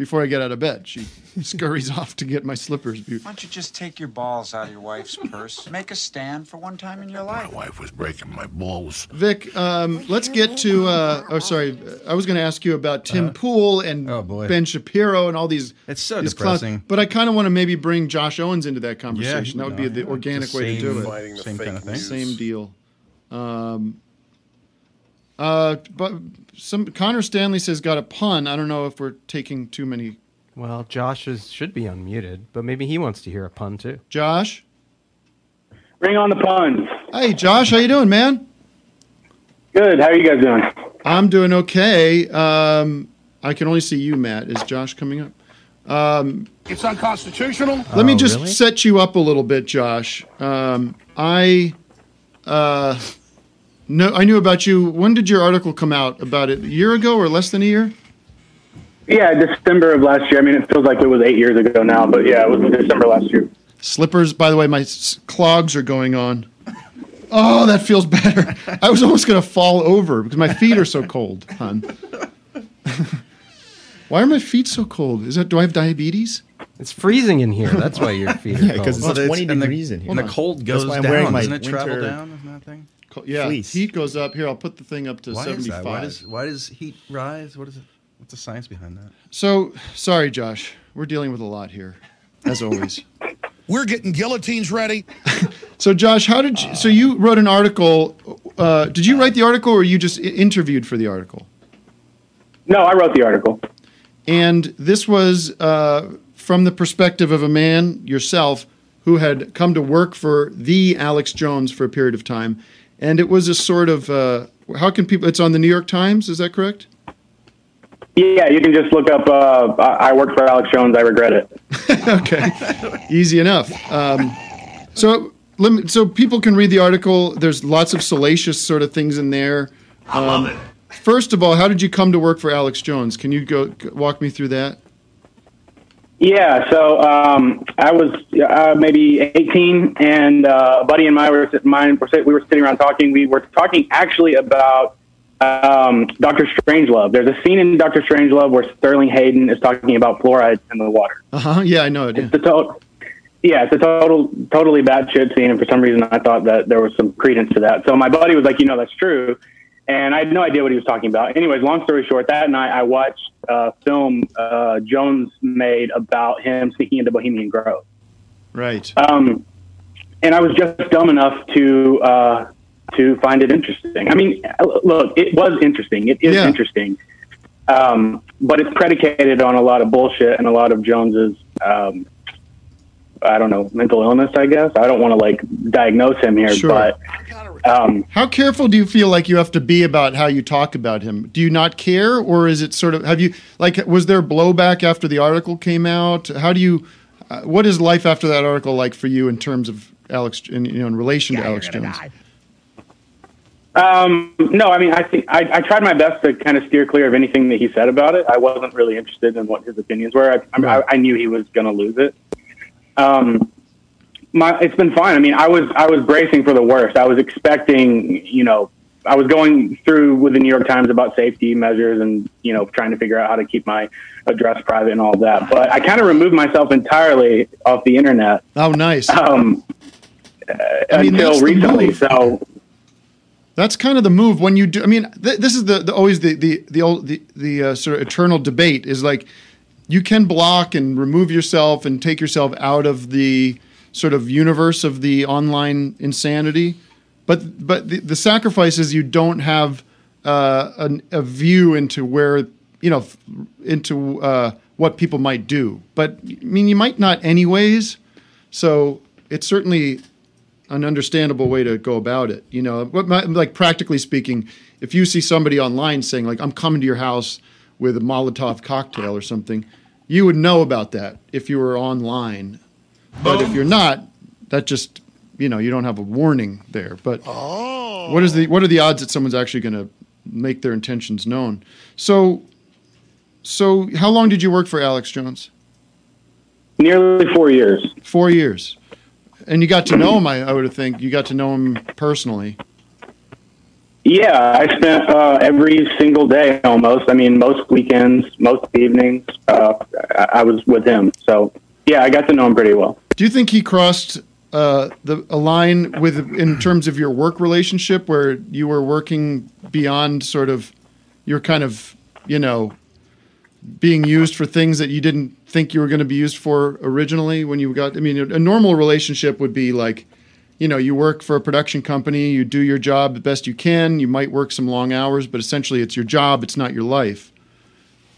before I get out of bed. She <laughs> scurries off to get my slippers. Why don't you just take your balls out of your wife's purse? Make a stand for one time in your life. My wife was breaking my balls. Vic, um, let's get to. Uh, oh, sorry. I was going to ask you about Tim Pool and Ben Shapiro and all these. It's so these clowns. depressing. But I kind of want to maybe bring Josh Owens into that conversation. Yeah, that would be the organic the way to do it. Same kind of thing. news. Same deal. Um, uh, but some Connor Stanley says got a pun. I don't know if we're taking too many. Well, Josh is, should be unmuted, but maybe he wants to hear a pun too. Josh. Bring on the puns. Hey, Josh, how you doing, man? Good. How are you guys doing? I'm doing okay. Um, I can only see you, Matt. Is Josh coming up? Um, It's unconstitutional. Let me just set you up a little bit, Josh. Um, I uh, know I knew about you. When did your article come out? About it a year ago or less than a year? Yeah, December of last year. I mean, it feels like it was eight years ago now, but yeah, it was December last year. Slippers. By the way, my s- clogs are going on. Oh, that feels better. I was almost going to fall over because my feet are so cold, hon. <laughs> Why are my feet so cold? Is that do I have diabetes? It's freezing in here. That's why your feet are <laughs> Yeah, 'cause cold. it's 20 and the- degrees in here. and the cold goes why I'm down. wearing my Doesn't it travel winter- down? Isn't that thing? Co- Yeah, Fleece. heat goes up. Here, I'll put the thing up to Why is 75. Why does why does heat rise? What is it? What's the science behind that? So, sorry, Josh. We're dealing with a lot here, as always. <laughs> We're getting guillotines ready. <laughs> So, Josh, how did you? So, you wrote an article. Uh, did you write the article, or you just interviewed for the article? No, I wrote the article. And this was uh, from the perspective of a man yourself who had come to work for the Alex Jones for a period of time, and it was a sort of uh, how can people? It's on the New York Times. Is that correct? Yeah, you can just look up. Uh, I I worked for Alex Jones. I regret it. <laughs> okay, easy enough. Um, so, let me, so people can read the article. There's lots of salacious sort of things in there. I love it. First of all, how did you come to work for Alex Jones? Can you go g- walk me through that? Yeah, so um, I was uh, maybe 18, and uh, a buddy and I were mine we were sitting around talking. We were talking actually about um, Doctor Strangelove. There's a scene in Doctor Strangelove where Sterling Hayden is talking about fluoride in the water. Uh huh. Yeah, I know it. Yeah. It's a total. Yeah, it's a total, totally bad shit scene, and for some reason I thought that there was some credence to that. So my buddy was like, "You know, that's true," and I had no idea what he was talking about. Anyways, long story short, that night I watched a film uh, Jones made about him sneaking into Bohemian Grove. Right. Um, and I was just dumb enough to uh, to find it interesting. I mean, look, it was interesting. It is Yeah. interesting, um, but it's predicated on a lot of bullshit and a lot of Jones's. Um, I don't know, mental illness. I guess I don't want to like diagnose him here, Sure. but um, How careful do you feel like you have to be about how you talk about him? Do you not care, or is it sort of have you like was there blowback after the article came out? How do you? Uh, what is life after that article like for you in terms of Alex, in, you know, in relation to Alex Jones? Um, no, I mean, I think I, I tried my best to kind of steer clear of anything that he said about it. I wasn't really interested in what his opinions were. I, I, I, I knew he was going to lose it. Um, my, it's been fine. I mean, I was I was bracing for the worst. I was expecting, you know, I was going through with the New York Times about safety measures and you know trying to figure out how to keep my address private and all that. But I kind of removed myself entirely off the internet. Oh, nice. Um, I mean, until recently. So That's kind of the move when you do. I mean, th- this is the, the always the the the old the, the uh, sort of eternal debate is like you can block and remove yourself and take yourself out of the sort of universe of the online insanity, but but the, the sacrifice is you don't have uh, an, a view into where you know into uh, what people might do. But I mean, you might not anyways. So it's certainly an understandable way to go about it. You know, my, like practically speaking, if you see somebody online saying like I'm coming to your house with a Molotov cocktail or something, you would know about that if you were online. But if you're not, that just you know you don't have a warning there. But what is the what are the odds that someone's actually going to make their intentions known? So, so how long did you work for Alex Jones? nearly four years. Four years. And you got to know him, I, I would think. You got to know him personally. Yeah, I spent uh, every single day almost. I mean, most weekends, most evenings, uh, I, I was with him. So yeah, I got to know him pretty well. Do you think he crossed uh, the a line with in terms of your work relationship, where you were working beyond sort of your kind of you know being used for things that you didn't think you were going to be used for originally when you got? I mean, a normal relationship would be like. You know, you work for a production company, you do your job the best you can. You might work some long hours, but essentially it's your job, it's not your life.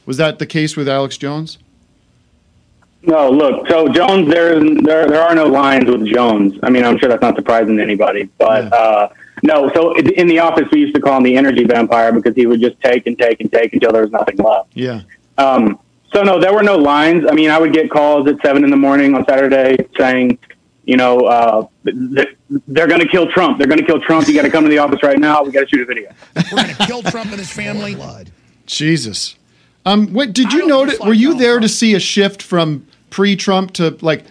Was that the case with Alex Jones? No, look. So Jones, there, there, there are no lines with Jones. I mean, I'm sure that's not surprising to anybody, but uh, no. So in in the office, we used to call him the energy vampire because he would just take and take and take until there was nothing left. Yeah. Um, so no, there were no lines. I mean, I would get calls at seven in the morning on Saturday saying, you know, uh, they're going to kill Trump. They're going to kill Trump. You got to come to the office right now. We got to shoot a video. We're going to kill Trump and his family. <laughs> Jesus. Um, what did you notice? Were you there to see a shift from pre-Trump to like,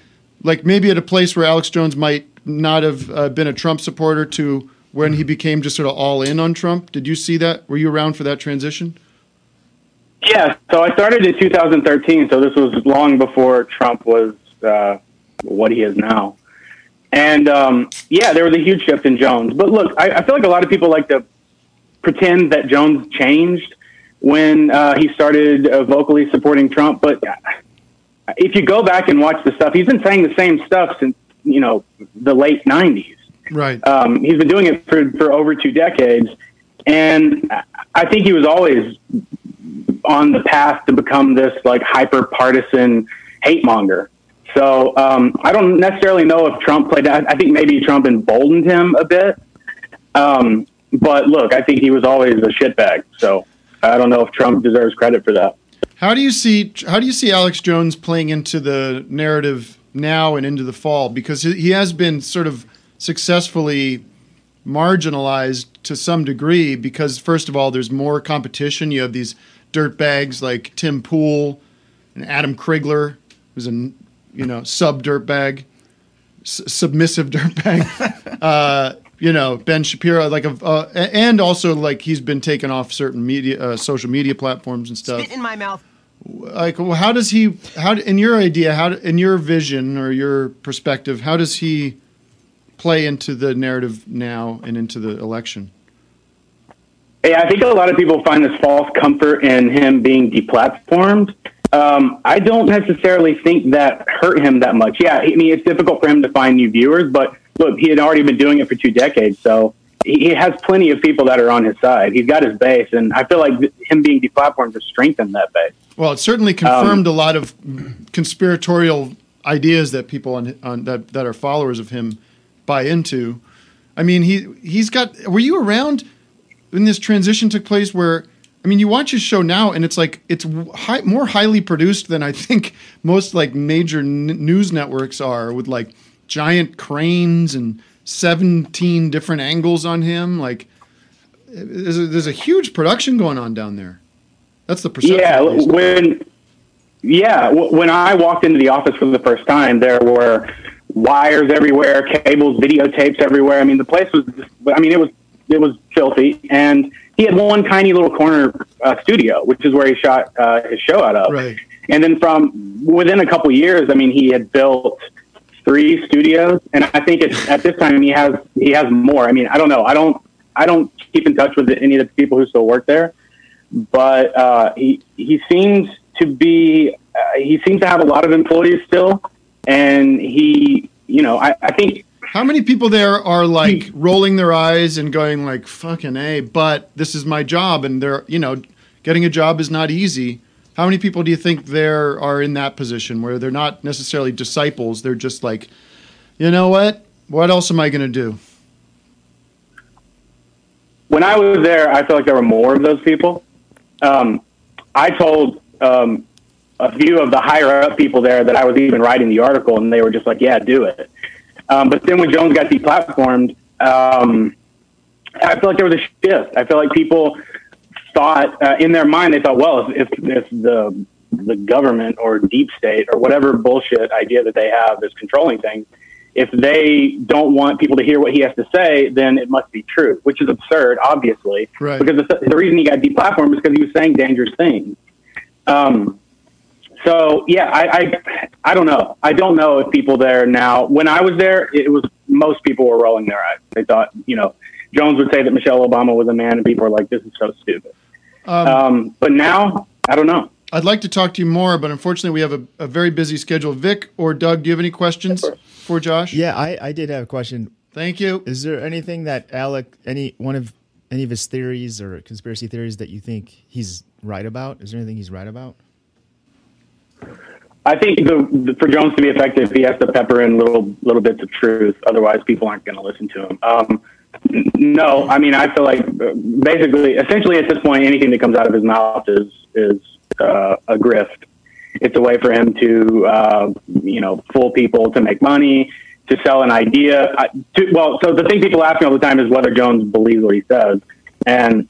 like maybe at a place where Alex Jones might not have uh, been a Trump supporter to when he became just sort of all in on Trump? Did you see that? Were you around for that transition? Yeah. So I started in 2013. So this was long before Trump was uh, what he is now. And um, yeah, there was a huge shift in Jones. But look, I, I feel like a lot of people like to pretend that Jones changed when uh, he started uh, vocally supporting Trump. But if you go back and watch the stuff, he's been saying the same stuff since you know the late '90s. Right. Um, he's been doing it for for over two decades, and I think he was always on the path to become this like hyper partisan hate monger. So um, I don't necessarily know if Trump played that. I think maybe Trump emboldened him a bit. Um, but look, I think he was always a shitbag. So I don't know if Trump deserves credit for that. How do you see how do you see Alex Jones playing into the narrative now and into the fall? Because he he has been sort of successfully marginalized to some degree because first of all, there's more competition. You have these dirt bags like Tim Pool and Adam Krigler, who's a you know sub dirt bag, s- submissive dirt bag. <laughs> uh, you know Ben Shapiro, like a, uh, and also like he's been taken off certain media, uh, social media platforms and stuff. Spit in my mouth. Like, well, how does he? How in your idea? How in your vision or your perspective? How does he play into the narrative now and into the election? Yeah, I think a lot of people find this false comfort in him being deplatformed. Um, I don't necessarily think that hurt him that much. Yeah, I mean, it's difficult for him to find new viewers, but look, he had already been doing it for two decades, so he has plenty of people that are on his side. He's got his base, and I feel like him being deplatformed has strengthened that base. Well, it certainly um, confirmed a lot of conspiratorial ideas that people on, on that that are followers of him buy into. I mean, he he's got. Were you around when this transition took place? Where I mean, you watch his show now, and it's like it's high, more highly produced than I think most like major n- news networks are, with like giant cranes and seventeen different angles on him. Like, there's a, there's a huge production going on down there. That's the perception. Yeah, when yeah, w- when I walked into the office for the first time, there were wires everywhere, cables, videotapes everywhere. I mean, the place was just, I mean, it was it was filthy, and he had one tiny little corner uh, studio, which is where he shot uh, his show out of. Right. And then from within a couple years, I mean, he had built three studios, and I think it's, at this time he has he has more. I mean, I don't know. I don't I don't keep in touch with any of the people who still work there, but uh, he he seems to be uh, he seems to have a lot of employees still, and he you know I, I think How many people there are like rolling their eyes and going like "fucking a"? But this is my job, and they're you know, getting a job is not easy. How many people do you think there are in that position where they're not necessarily disciples? They're just like, you know what? What else am I going to do? when I was there, I felt like there were more of those people. Um, I told um, a few of the higher up people there that I was even writing the article, and they were just like, "Yeah, do it." Um, but then when Jones got deplatformed, um, I feel like there was a shift. I feel like people thought uh, in their mind they thought, "Well, if, if, if the the government or deep state or whatever bullshit idea that they have is controlling things, if they don't want people to hear what he has to say, then it must be true, which is absurd, obviously. Right. Because the, the reason he got deplatformed is because he was saying dangerous things. Um, so yeah, I, I I don't know. I don't know if people there now. When I was there, it was most people were rolling their eyes. They thought, you know, Jones would say that Michelle Obama was a man, and people were like, "This is so stupid." Um, Um, but now, I don't know. I'd like to talk to you more, but unfortunately, we have a, a very busy schedule. Vic or Doug, do you have any questions for Josh? Yeah, I, I did have a question. Thank you. Is there anything that Alec, any one of any of his theories or conspiracy theories that you think he's right about? Is there anything he's right about? I think the, the, for Jones to be effective, he has to pepper in little little bits of truth. Otherwise, people aren't going to listen to him. Um, no, I mean, I feel like uh, basically, essentially, at this point, anything that comes out of his mouth is is uh, a grift. It's a way for him to, uh, you know, fool people to make money, to sell an idea. I, to, well, so the thing people ask me all the time is whether Jones believes what he says, and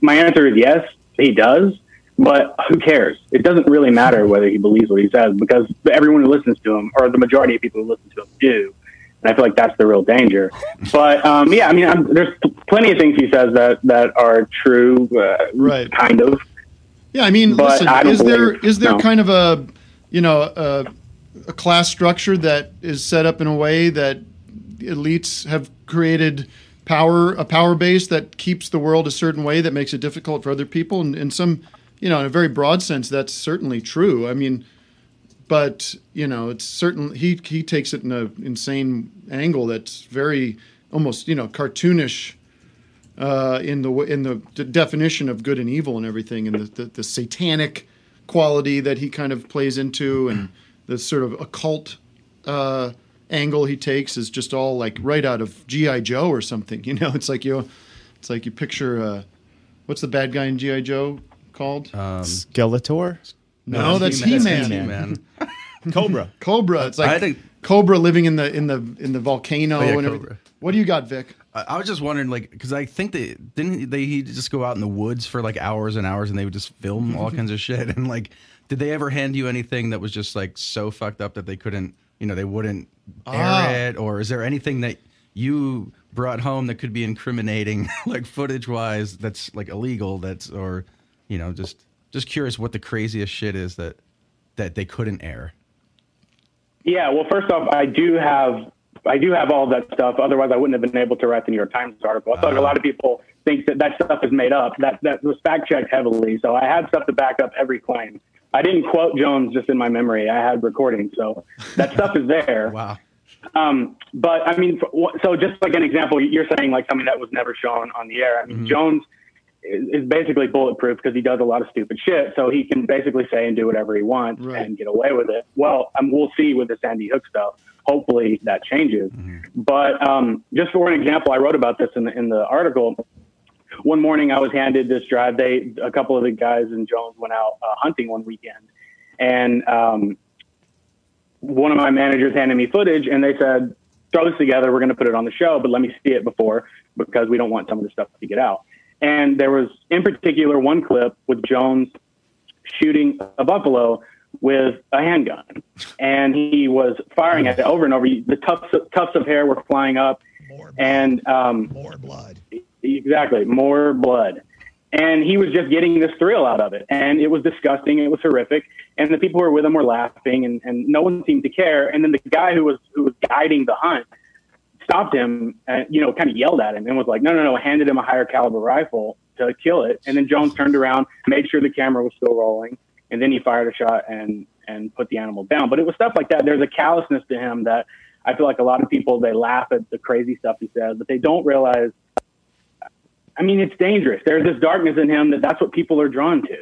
my answer is yes, he does. But who cares? It doesn't really matter whether he believes what he says because everyone who listens to him, or the majority of people who listen to him, do. And I feel like that's the real danger. But um, yeah, I mean, I'm, there's plenty of things he says that that are true, uh, Right. kind of. Yeah, I mean, But listen, I is there believe- is there no. kind of a you know a, a class structure that is set up in a way that elites have created power a power base that keeps the world a certain way that makes it difficult for other people? And in some you know in a very broad sense that's certainly true. I mean but you know it's certain he he takes it in a insane angle that's very almost you know cartoonish uh, in the in the d- definition of good and evil and everything, and the, the, the satanic quality that he kind of plays into, and <clears throat> the sort of occult uh, angle he takes is just all like right out of GI Joe or something. <laughs> You know, it's like you, it's like you picture uh, what's the bad guy in GI Joe called? Um, Skeletor? no, that's He He-Man. Man. <laughs> Cobra. Cobra. It's like I think- Cobra living in the in the in the volcano Oh, yeah, and Cobra. What do you got, Vic? I, I was just wondering, like, because I think they didn't they he'd just go out in the woods for like hours and hours, and they would just film all kinds of shit. <laughs> And like, did they ever hand you anything that was just like so fucked up that they couldn't, you know, they wouldn't air Ah. it, or is there anything that you brought home that could be incriminating, <laughs> like footage wise, that's like illegal, that's or, you know, just just curious what the craziest shit is that that they couldn't air. Yeah, well, first off, I do have I do have all that stuff. Otherwise, I wouldn't have been able to write the New York Times article. I thought a lot of people think that that stuff is made up. That that was fact checked heavily. So I had stuff to back up every claim. I didn't quote Jones just in my memory. I had recordings, so that <laughs> stuff is there. Wow. Um, but I mean, so just like an example, you're saying like something that was never shown on the air. I mean, Jones is, basically bulletproof because he does a lot of stupid shit. So he can basically say and do whatever he wants and get away with it. Well, um, we'll see with the Sandy Hook stuff. Hopefully that changes. But um, just for an example, I wrote about this in the in the article. One morning, I was handed this drive. They a couple of the guys and Jones went out uh, hunting one weekend, and um, one of my managers handed me footage and they said, throw this together. We're going to put it on the show, but let me see it before because we don't want some of the stuff to get out. And there was, in particular, one clip with Jones shooting a buffalo with a handgun, and he was firing at it over and over. The tufts of, tufts of hair were flying up, and um, more blood. Exactly, more blood. And he was just getting this thrill out of it. And it was disgusting. It was horrific. And the people who were with him were laughing and, and no one seemed to care. And then the guy who was who was guiding the hunt stopped him and, you know, kind of yelled at him and was like, no, no, no, handed him a higher caliber rifle to kill it. And then Jones turned around, made sure the camera was still rolling, and then he fired a shot and and put the animal down. But it was stuff like that. There's a callousness to him that I feel like a lot of people they laugh at the crazy stuff he says, but they don't realize I mean, it's dangerous. There's this darkness in him that that's what people are drawn to.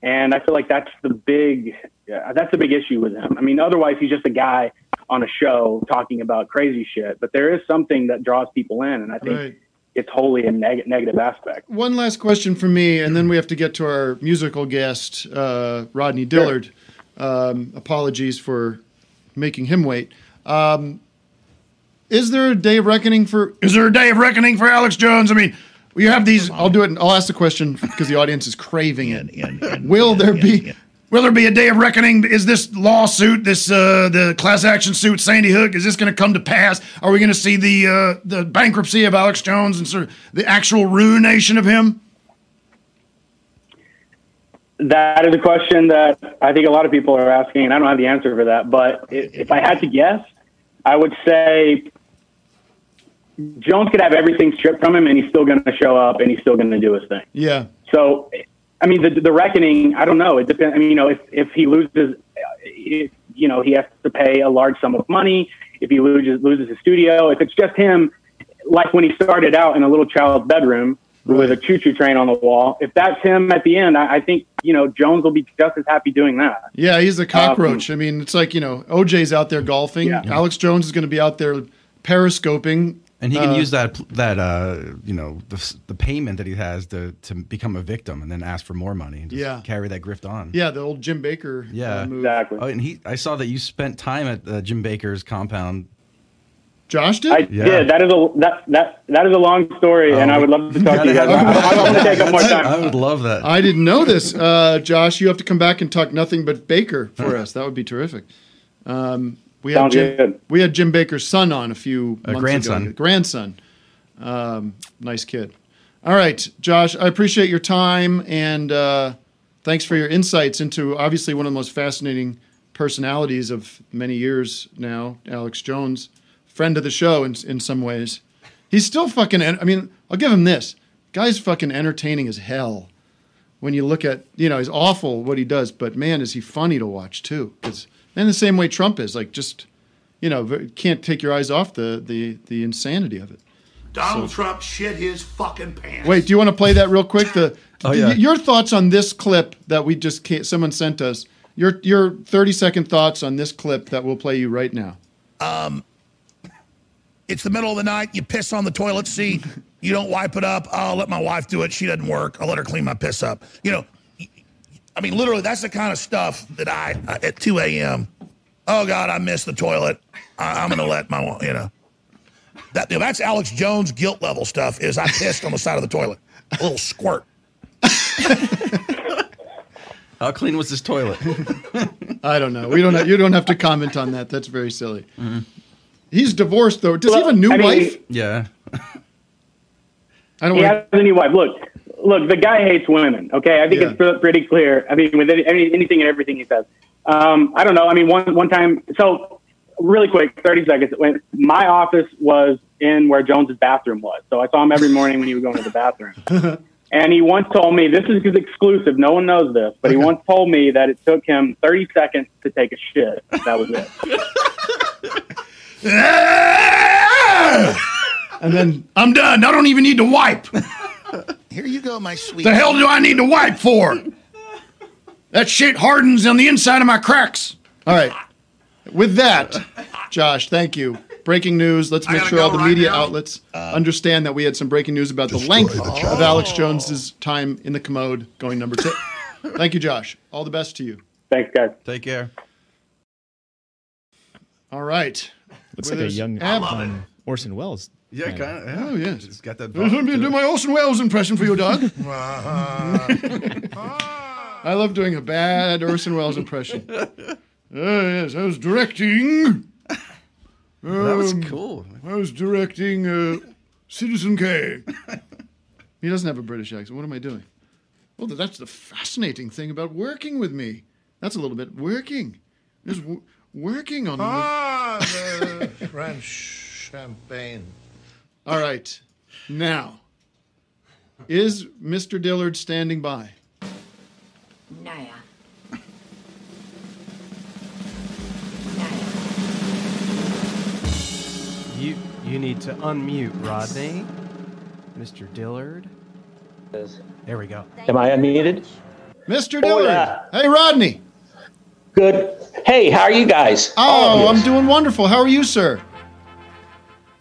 And I feel like that's the big, yeah, that's the big issue with him. I mean, otherwise he's just a guy on a show talking about crazy shit, but there is something that draws people in. And I think Right. It's wholly a neg- negative aspect. One last question for me, and then we have to get to our musical guest, uh, Rodney Dillard. Um, apologies for making him wait. Um, is there a day of reckoning for? Is there a day of reckoning for Alex Jones? I mean, we have these. I'll do it. I'll ask the question because the audience is craving it. Will there be? Will there be a day of reckoning? Is this lawsuit, this uh, the class action suit, Sandy Hook, is this going to come to pass? Are we going to see the uh, the bankruptcy of Alex Jones and sort of the actual ruination of him? That is a question that I think a lot of people are asking, and I don't have the answer for that. But if I had to guess, I would say Jones could have everything stripped from him, and he's still going to show up, and he's still going to do his thing. Yeah. So, I mean, the the reckoning. I don't know. It depends. I mean, you know, if if he loses, if, you know, he has to pay a large sum of money. If he loses loses his studio, if it's just him, like when he started out in a little child's bedroom with a choo choo train on the wall. If that's him at the end, I, I think you know Jones will be just as happy doing that. Yeah, he's a cockroach. Um, I mean, it's like you know, OJ's out there golfing. Alex Jones is going to be out there periscoping, And he can Uh, use that that uh, you know the, the payment that he has to to become a victim and then ask for more money and just Yeah. carry that grift on. Yeah, the old Jim Bakker. Yeah, uh, move. Oh, and he I saw that you spent time at uh, Jim Bakker's compound. Josh did. I did. That is a that that that is a long story, and I would love to talk to you guys. I don't, I don't want to take up more time. <laughs> I would love that. I didn't know this, uh, Josh. You have to come back and talk nothing but Bakker for us. That would be terrific. Um, we had Jim, good. we had Jim Bakker's son on a few A months grandson. ago. Grandson, um, nice kid. All right, Josh. I appreciate your time and uh, thanks for your insights into obviously one of the most fascinating personalities of many years now, Alex Jones, friend of the show in in some ways. He's still fucking. en- I mean, I'll give him this. Guy's fucking entertaining as hell. When you look at, you know, he's awful what he does, but man, is he funny to watch too. Because and the same way Trump is, like just, you know, can't take your eyes off the the the insanity of it. Donald Trump shit his fucking pants. Wait, do you want to play that real quick? The <laughs> Oh, yeah. y- your thoughts on this clip that we just ca- someone sent us. Your your thirty second thoughts on this clip that we'll play you right now. Um, it's the middle of the night. You piss on the toilet seat. You don't wipe it up. I'll let my wife do it. She doesn't work. I'll let her clean my piss up. You know, I mean, literally, that's the kind of stuff that I, I at 2 a.m. Oh God, I missed the toilet. I, I'm gonna let my you know. That you know, that's Alex Jones guilt level stuff. Is I pissed on the side of the toilet, a little squirt. <laughs> How clean was this toilet? <laughs> I don't know. We don't. Have, you don't have to comment on that. That's very silly. Mm-hmm. He's divorced though. Does he have a new I mean, wife? Yeah. I don't he want. has a new wife. Look, look, the guy hates women. Okay, I think Yeah. it's pretty clear. I mean, with any, any- anything and everything he says. Um, I don't know. I mean, one one time. So, really quick, thirty seconds. When my office was in where Jones's bathroom was, so I saw him every morning when he was going to the bathroom. <laughs> And he once told me, this is exclusive, no one knows this, but he once told me that it took him 30 seconds to take a shit. That was it. <laughs> and then I'm done. I don't even need to wipe. <laughs> Here you go, my sweet. The hell do I need to wipe for? That shit hardens on the inside of my cracks. All right. With that, Josh, thank you. Breaking news. Let's make sure all the right media now. outlets understand that we had some breaking news about the length of Alex Jones's time in the commode going number two. thank you, Josh. All the best to you. Thanks, guys. Take care. All right. Looks With like a young Orson Welles. Yeah, kind of. Oh, yes. It's got that. Let me do my Orson Welles impression for you, Doug. <laughs> Uh-huh. <laughs> I love doing a bad Orson Welles impression. <laughs> Oh, yes, I was directing. That was um, cool. I was directing uh, Citizen K. he doesn't have a British accent. What am I doing? Well, that's the fascinating thing about working with me. That's a little bit working. Just w- working on. Ah, the French champagne. All right. Now, is Mr. Dillard standing by? Naya. You you need to unmute Rodney, Mr. Dillard. There we go. Am I unmuted? Mr. Dillard. Hey, Rodney. Good. Hey, how are you guys? Oh, I'm doing wonderful. How are you, sir?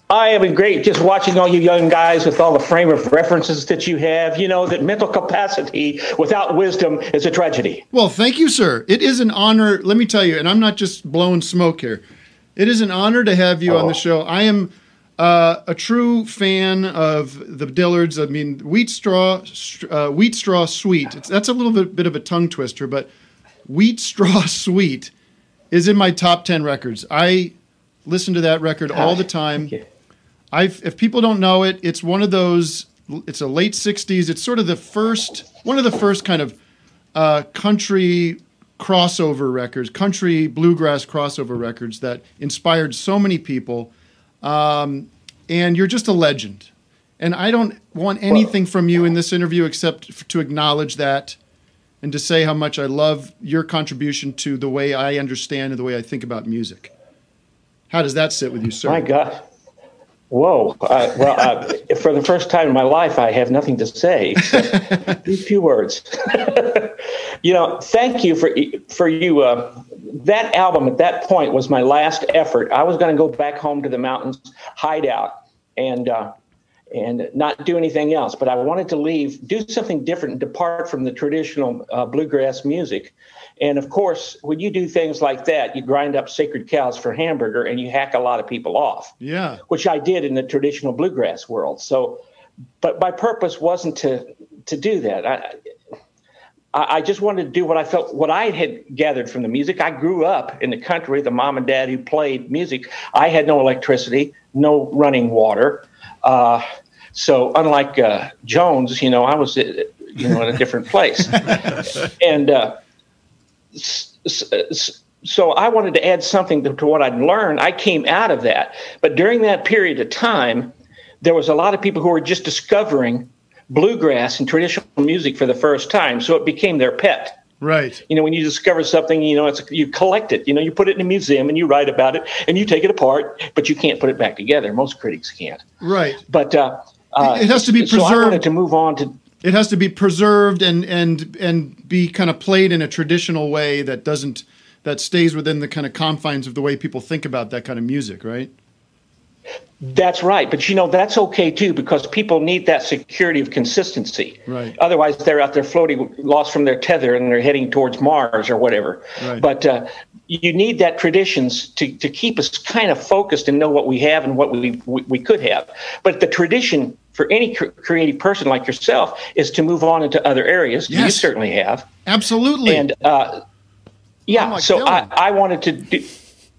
I am great. Just watching all you young guys with all the frame of references that you have. You know that mental capacity without wisdom is a tragedy. Well, thank you, sir. It is an honor. Let me tell you, and I'm not just blowing smoke here. It is an honor to have you on the show. I am uh, a true fan of the Dillards. I mean, wheat straw, uh, wheat straw suite. It's, that's a little bit, bit of a tongue twister, but Wheat <laughs> Straw Suite is in my top 10 records. I listen to that record all the time. I've, if people don't know it, it's one of those, it's a late 60s. It's sort of the first, one of the first kind of uh, country crossover records, country bluegrass crossover records that inspired so many people. Um, and you're just a legend. And I don't want anything from you in this interview except f- to acknowledge that and to say how much I love your contribution to the way I understand and the way I think about music. How does that sit with you, sir? My God. Whoa. Uh, well, uh, <laughs> for the first time in my life, I have nothing to say <laughs> these few words. <laughs> you know, thank you for for you. Uh, that album at that point was my last effort. I was going to go back home to the mountains, hide out, and uh, and not do anything else. But I wanted to leave, do something different, depart from the traditional uh, bluegrass music. And of course, when you do things like that, you grind up sacred cows for hamburger and you hack a lot of people off, Yeah. which I did in the traditional bluegrass world. So, but my purpose wasn't to to do that. I, I just wanted to do what I felt, what I had gathered from the music. I grew up in the country, the mom and dad who played music. I had no electricity, no running water. Uh, so unlike uh, Jones, you know, I was, uh, you know, in a different place. <laughs> and uh, so I wanted to add something to, to what I'd learned. I came out of that. But during that period of time, there was a lot of people who were just discovering bluegrass and traditional music for the first time. So it became their pet. Right. You know, when you discover something, you know, it's you collect it. You know, you put it in a museum and you write about it and you take it apart, but you can't put it back together. Most critics can't. Right. But uh, uh, it has to be preserved. So I wanted to move on to It has to be preserved and and and be kind of played in a traditional way that doesn't that stays within the kind of confines of the way people think about that kind of music, right? That's right. But you know, that's okay too because people need that security of consistency. Right. Otherwise, they're out there floating, lost from their tether, and they're heading towards Mars or whatever. Right. But uh, you need that traditions to, to keep us kind of focused and know what we have and what we, we, we could have. But the tradition for any cr- creative person like yourself is to move on into other areas. You certainly have. Absolutely. And uh, yeah, like so I, I wanted to do.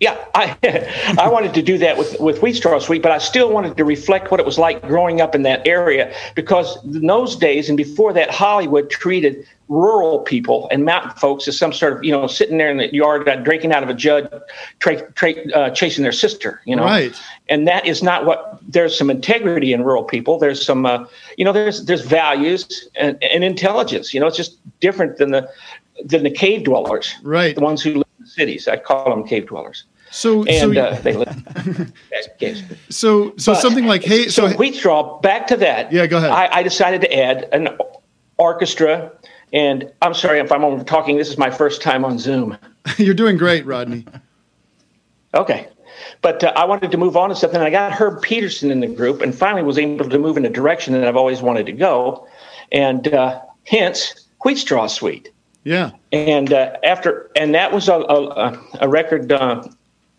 Yeah, I <laughs> I wanted to do that with with Wheat Straw Suite, but I still wanted to reflect what it was like growing up in that area because in those days and before that, Hollywood treated rural people and mountain folks as some sort of you know sitting there in the yard uh, drinking out of a jug, tra- tra- uh, chasing their sister, you know. Right. And that is not what. There's some integrity in rural people. There's some, uh, you know, there's there's values and, and intelligence. You know, it's just different than the than the cave dwellers. Right. The ones who live in cities. I call them cave dwellers. So And so uh, they live. caves. <laughs> so so But- something like hey so, so, wheat straw. Back to that. Yeah, go ahead. I, I decided to add an orchestra, and I'm sorry if I'm over talking. This is my first time on Zoom. <laughs> you're doing great, Rodney. <laughs> Okay. But uh, I wanted to move on to something. I got Herb Pedersen in the group and finally was able to move in a direction that I've always wanted to go. And uh, hence, Wheat Straw Suite. Yeah. And uh, after, and that was a, a, a record uh,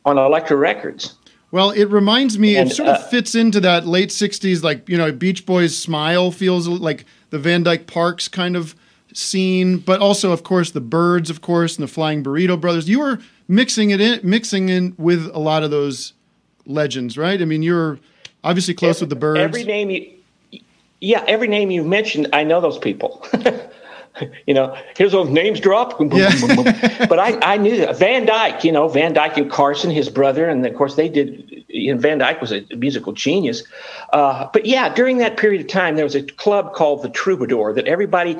on Elektra Records. Well, it reminds me. And, it sort of uh, fits into that late '60s, like you know, Beach Boys smile feels like the Van Dyke Parks kind of scene, but also, of course, the Byrds, of course, and the Flying Burrito Brothers. You were mixing it in, mixing in with a lot of those legends, right? I mean, you're obviously close with the Byrds. Every name you, yeah, every name you mentioned, I know those people. <laughs> <laughs> you know, here's those names drop. <laughs> but I, I knew that. Van Dyke, you know, Van Dyke and Carson, his brother, and of course they did. You know, Van Dyke was a musical genius. Uh, but yeah, during that period of time, there was a club called the Troubadour that everybody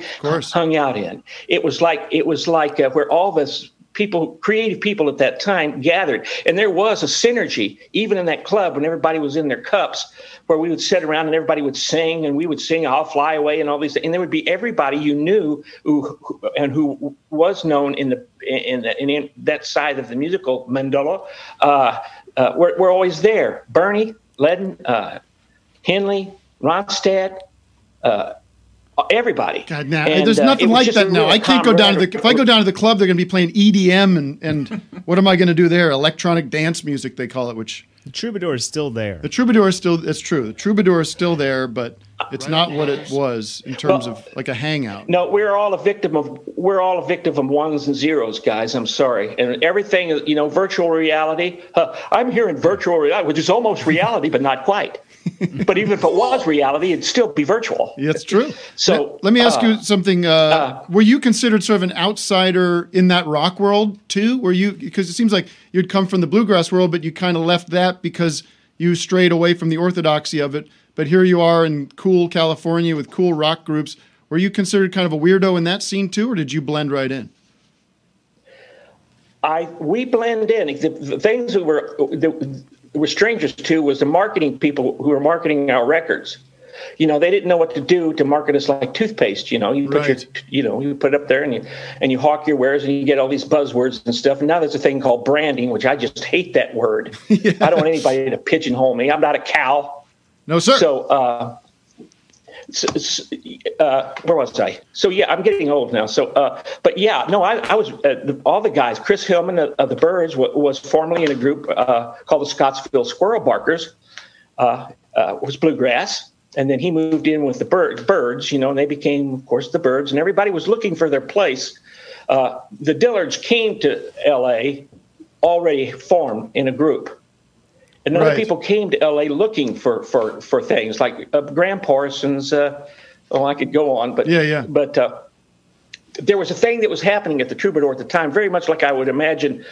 hung out in. It was like it was like uh, where all this people, creative people at that time gathered. And there was a synergy, even in that club, when everybody was in their cups, where we would sit around and everybody would sing and we would sing I'll Fly Away and all these things. And there would be everybody you knew who, who and who was known in the in, the, in that side of the musical mandala. Uh, uh, we're, we're always there. Bernie, Leadon, uh, Henley, Ronstadt, uh, everybody. God, nah, And, there's uh, nothing was like that now. I can't go down to the. camaraderie. If I go down to the club, they're going to be playing EDM and and <laughs> what am I going to do there? Electronic dance music, they call it. Which the troubadour is still there. The troubadour is still. It's true. The troubadour is still there, but It's not what it was in terms of like a hangout. No, we're all a victim of we're all a victim of ones and zeros, guys. I'm sorry, and everything is you know virtual reality. Uh, I'm here in virtual reality, which is almost reality, but not quite. <laughs> but even if it was reality, it'd still be virtual. That's true. So let, let me ask uh, you something. Uh, were you considered sort of an outsider in that rock world too? Were you because it seems like you'd come from the bluegrass world, but you kind of left that because you strayed away from the orthodoxy of it. But here you are in cool California with cool rock groups. Were you considered kind of a weirdo in that scene too, or did you blend right in? I we blend in. The, the things that were that were strangers to was the marketing people who were marketing our records. You know, they didn't know what to do to market us like toothpaste. You know, you put Right. your, you know, you put it up there and you and you hawk your wares and you get all these buzzwords and stuff. And now there's a thing called branding, which I just hate that word. <laughs> I don't want anybody to pigeonhole me. I'm not a cow. No, sir. So, uh, so, so, uh, where was I? So yeah, I'm getting old now. So, uh, but yeah, no, I, I was uh, all the guys. Chris Hillman of, of the Byrds w- was formerly in a group uh, called the Scottsville Squirrel Barkers. Uh, uh, was bluegrass, and then he moved in with the bird, Byrds. You know, and they became, of course, the Byrds, and everybody was looking for their place. The Dillards came to L.A. already formed in a group. And other Right. people came to LA looking for for for things like uh, Gram Parsons. Uh, oh, I could go on, but Yeah, yeah. But uh, there was a thing that was happening at the Troubadour at the time, very much like I would imagine,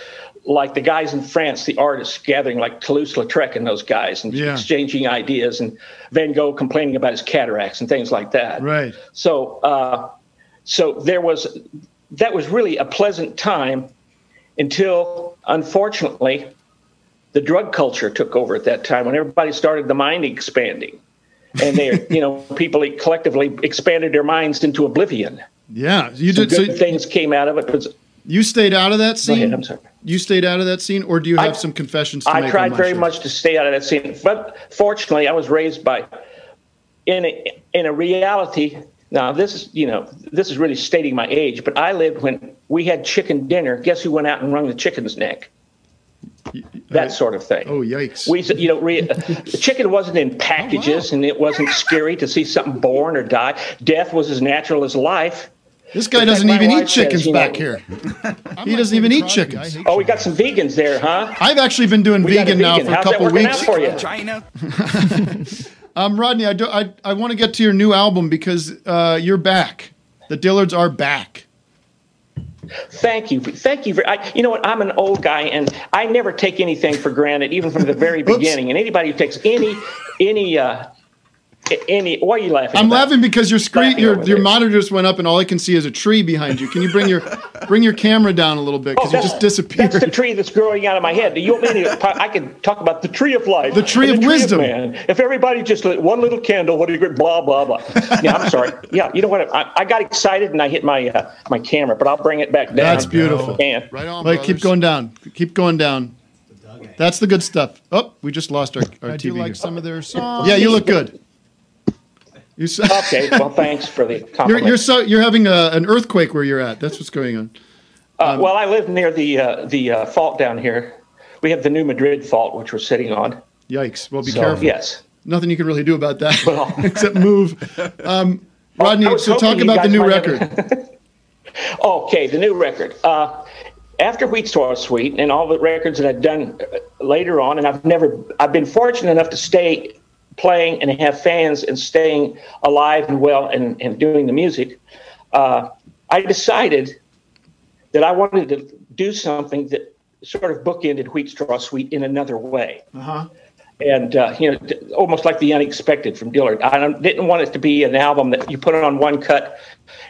like the guys in France, the artists gathering like Toulouse-Lautrec and those guys, and Yeah. exchanging ideas, and Van Gogh complaining about his cataracts and things like that. Right. So, uh, so there was that was really a pleasant time until, unfortunately, the drug culture took over at that time when everybody started the mind expanding, and they, <laughs> you know, people collectively expanded their minds into oblivion. Yeah, you Some did. So good things came out of it. you stayed out of that scene. ahead, I'm sorry. You stayed out of that scene, or do you have I- some confessions to I make? tried very show? much to stay out of that scene, but fortunately, I was raised by in a, in a reality. Now, this is you know this is really stating my age, but I lived when we had chicken dinner. Guess who went out and wrung the chicken's neck? That sort of thing. Oh, yikes! We, you know, re, the chicken wasn't in packages, and it wasn't scary to see something born or die. Death was as natural as life. This guy doesn't even eat wife says, chickens know- back here. <laughs> he doesn't even eat chickens. Oh, we got some vegans there, huh? I've actually been doing We got a vegan, now for a How's that couple working weeks. out for you? China. <laughs> Um, Rodney, I, do, I, I want to get to your new album because uh, you're back. The Dillards are back. Thank you, thank you. For, I, you know what? I'm an old guy, and I never take anything for granted, even from the very <laughs> beginning. And anybody who takes any, any, uh, any, why are you laughing? I'm laughing because your screen, your your there. monitor just went up, and all I can see is a tree behind you. Can you bring your bring your camera down a little bit because you just disappeared? Oh, That's the tree that's growing out of my head. Do you want me to? I can talk about the tree of life, The tree and of wisdom. man. If everybody just lit one little candle, what do you get? Blah blah blah. Yeah, I'm sorry. Yeah, you know what? I, I got excited and I hit my uh, my camera, but I'll bring it back down. That's beautiful. And Right on, Wait, keep going down. Keep going down. That's the good stuff. Oh, we just lost our, our I do TV. like here. some of their songs. Yeah, you look good. You so, okay, well, thanks for the <laughs> you're you're so you're having a, an earthquake where you're at. That's what's going on. Uh, well, I live near the uh, the uh, fault down here. We have the New Madrid fault, which we're sitting on. Yikes! Well, be So, careful. Yes. Nothing you can really do about that Well- <laughs> except move. Um, <laughs> Rodney, so talk about the new might have- record. Okay, the new record. Uh, after Wheat Straw Suite and all the records that I've done uh, later on, and I've never, I've been fortunate enough to stay playing and have fans and staying alive and well and, and doing the music. Uh, I decided that I wanted to do something that sort of bookended Wheat Straw Suite in another way. Uh-huh. and uh, you know, almost like the unexpected from Dillard. I didn't want it to be an album that you put it on one cut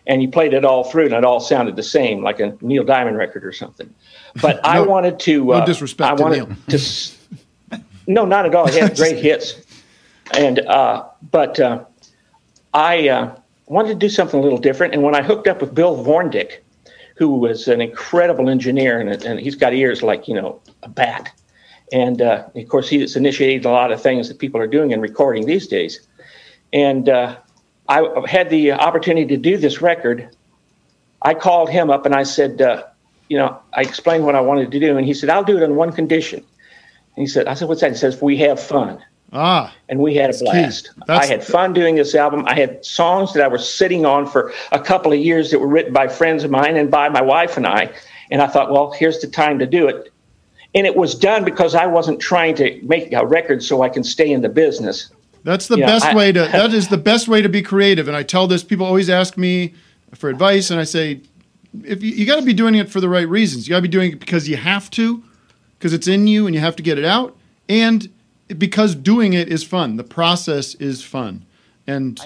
and you played it all through, and it all sounded the same, like a Neil Diamond record or something. But <laughs> I wanted to. no Uh, disrespect I to wanted Neil. to. No, not at all. He had <laughs> great hits, and uh, but uh, I uh, wanted to do something a little different. And when I hooked up with Bill Vorndick, who was an incredible engineer, and, and he's got ears like you know a bat. And uh, of course, he's initiated a lot of things that people are doing in recording these days. And uh, I had the opportunity to do this record. I called him up and I said, uh, you know, I explained what I wanted to do, and he said, I'll do it on one condition. And he said, I said, what's that? He says, we have fun. Ah. and we had a blast. I had fun doing this album. I had songs that I was sitting on for a couple of years that were written by friends of mine and by my wife and I. And I thought, well, here's the time to do it. And it was done because I wasn't trying to make a record so I can stay in the business. That's the Yeah, best I- way to. <laughs> That is the best way to be creative. And I tell this. People always ask me for advice, and I say, if you, you got to be doing it for the right reasons. You got to be doing it because you have to, because it's in you and you have to get it out, and because doing it is fun. The process is fun, and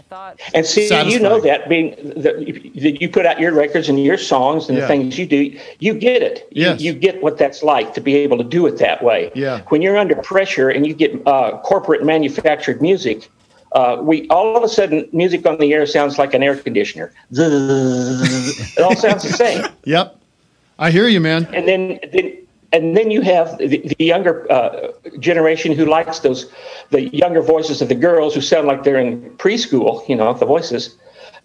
And see, you know that being that that you put out your records and your songs and Yeah. the things you do, you get it. You, Yes. you get what that's like to be able to do it that way. Yeah. When you're under pressure and you get uh, corporate manufactured music, uh, we all of a sudden music on the air sounds like an air conditioner. It all sounds the same. <laughs> Yep, I hear you, man. And then, then and then you have the, the younger uh, generation who likes those the younger voices of the girls who sound like they're in preschool. You know, the voices,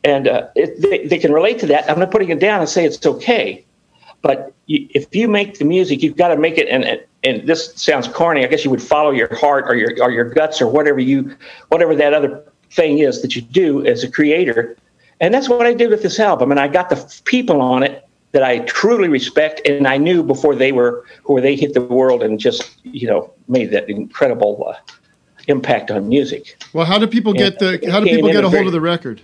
and uh, it, they, they can relate to that. I'm not putting it down and say it's okay, but you, if you make the music, you've got to make it. And, and this sounds corny. I guess you would follow your heart or your or your guts or whatever you whatever that other thing is that you do as a creator. And that's what I did with this album. And I got the people on it that I truly respect, and I knew before they were where they hit the world and just you know made that incredible uh, impact on music. Well, how do people get Yeah. the? How do people get a a hold very- of the record?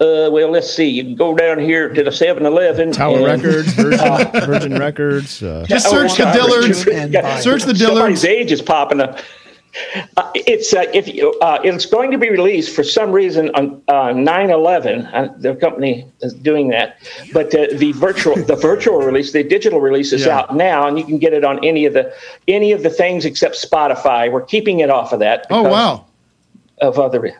Uh, well, let's see. You can go down here to the 7-Eleven. Tower and- Records, <laughs> Virgin, Virgin Records. Uh, Just search the Dillards. <laughs> yeah. Search the Somebody's Dillards. age is popping up. Uh, it's uh, if you, uh, it's going to be released for some reason on uh, 9/11. Uh, the company is doing that, but uh, the virtual the virtual release, the digital release is Yeah. out now, and you can get it on any of the any of the things except Spotify. We're keeping it off of that. Oh wow. Of other,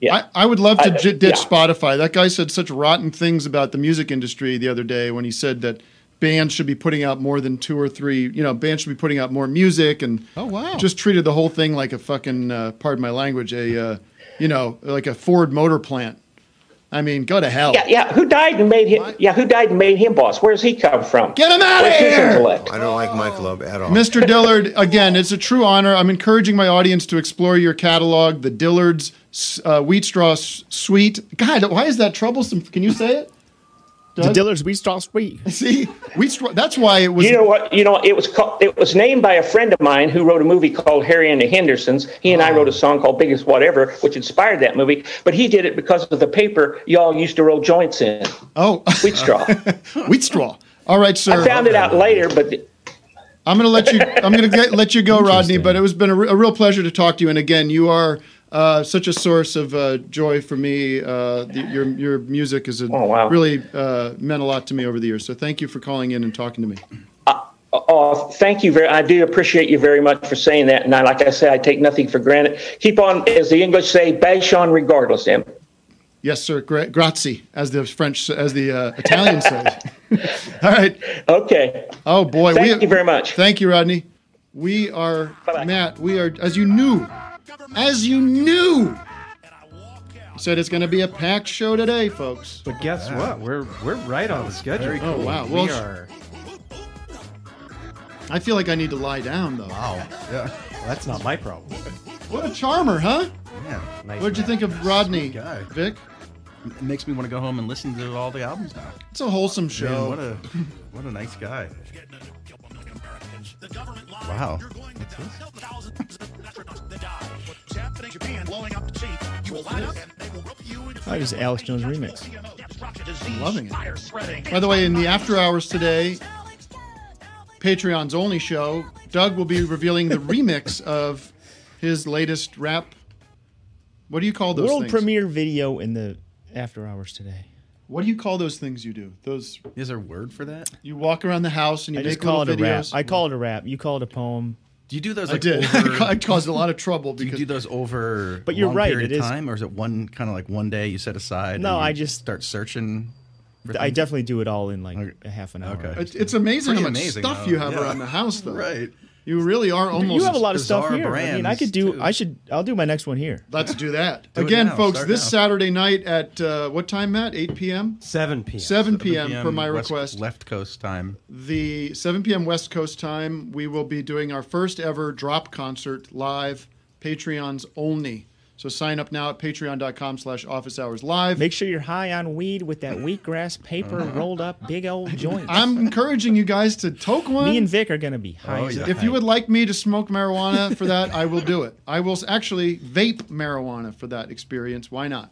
yeah. I, I would love to I- j- ditch yeah. Spotify. That guy said such rotten things about the music industry the other day when he said that bands should be putting out more than two or three. You know, bands should be putting out more music, and Oh, wow. just treated the whole thing like a fucking, uh, pardon my language, a uh, you know, like a Ford motor plant. I mean, go to hell. Yeah, yeah. Who died and made him? Yeah, who died and made him boss? Where's he come from? Get him out Where's his here! intellect? I don't like my club at all. Mr. Dillard, again, it's a true honor. I'm encouraging my audience to explore your catalog, the Dillard's uh, Wheat Straw S- Suite. God, why is that troublesome? Can you say it? The Doug? Dillard's Wheat Straw Suite. <laughs> See, Wheat Straw. That's why it was. You know what? You know it was called. It was named by a friend of mine who wrote a movie called Harry and the Hendersons. He and I wrote a ah. song called Biggest Whatever, which inspired that movie. But he did it because of the paper y'all used to roll joints in. Oh, wheat straw. <laughs> wheat straw. All right, sir. I found it out later, but I'm going to let you. I'm going to let you go, Rodney. But it was been a, re- a real pleasure to talk to you. And again, you are uh, such a source of uh, joy for me. Uh, the, your your music has a, wow. really uh, meant a lot to me over the years. So thank you for calling in and talking to me. Oh, thank you very. I do appreciate you very much for saying that. And I, like I said, I take nothing for granted. Keep on, as the English say, bash on regardless, Em. Yes, sir. Gra- grazie, as the French, as the uh, Italians say. <laughs> All right. Okay. Oh boy. Thank you very much. Thank you, Rodney. We are Matt. We are, as you knew, as you knew. You said it's going to be a packed show today, folks. But guess what? We're we're right on the schedule. Oh wow. we Well, are. I feel like I need to lie down though. Wow. Yeah. That's not my problem. What a charmer, huh? Yeah. Nice What'd you think of Rodney, guy. Vic? It makes me want to go home and listen to all the albums now. It's a wholesome Man, show. what a <laughs> what a nice guy. Wow. you're going to That is Alex Jones remix. I'm loving it. By the way, in the after hours today, Patreon's only show, Doug will be revealing the remix of his latest rap. What do you call those World things? premiere video in the after hours today. What do you call those things you do? Those Is there a word for that? you walk around the house and you I make just call it little a rap. videos. I call it a rap. You call it a poem. Do you do those I like did. over <laughs> I caused a lot of trouble Do you because do those over But you're long right, period it of is- time or is it one kind of like one day you set aside? No, and you I just- start searching. for I things? definitely do it all in like a half an hour. Okay. it's, it's amazing Pretty how much amazing, stuff though. you have Yeah. around the house, though. Right. You really are almost. you have a lot of stuff bizarre here. I mean, I could do. too. I should. I'll do my next one here. Let's do that. Do Again, now. folks, this now. Saturday night at uh, what time, Matt? 8 p.m.? 7 p.m. 7 p.m. per my West- request. Left Coast time. The 7 p.m. West Coast time, we will be doing our first ever drop concert live, Patreons only. So sign up now at patreon.com slash office hours live. Make sure you're high on weed with that wheatgrass paper rolled up big old joint. I'm encouraging you guys to toke one. Me and Vic are gonna be high. Oh, yeah. If you would like me to smoke marijuana for that, I will do it. I will actually vape marijuana for that experience. Why not?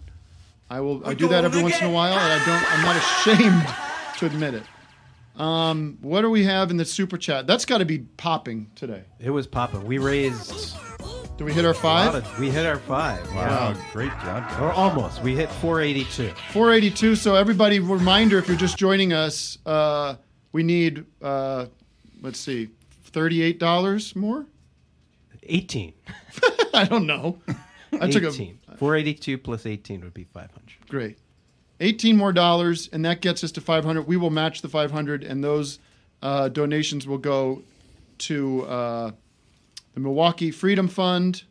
I will. I do that every once in a while, and I don't. I'm not ashamed to admit it. Um, what do we have in the super chat? That's got to be popping today. It was popping. We raised. Do we hit our five? of- we hit our five. Wow, Yeah. great job. Or almost. We hit 482. 482. So everybody, reminder: if you're just joining us, uh, we need. Uh, let's see, thirty-eight dollars more. 18. <laughs> I don't know. I took a 18. 482 plus 18 would be 500. Great. 18 more dollars, and that gets us to 500. We will match the 500, and those uh, donations will go to uh, the Milwaukee Freedom Fund,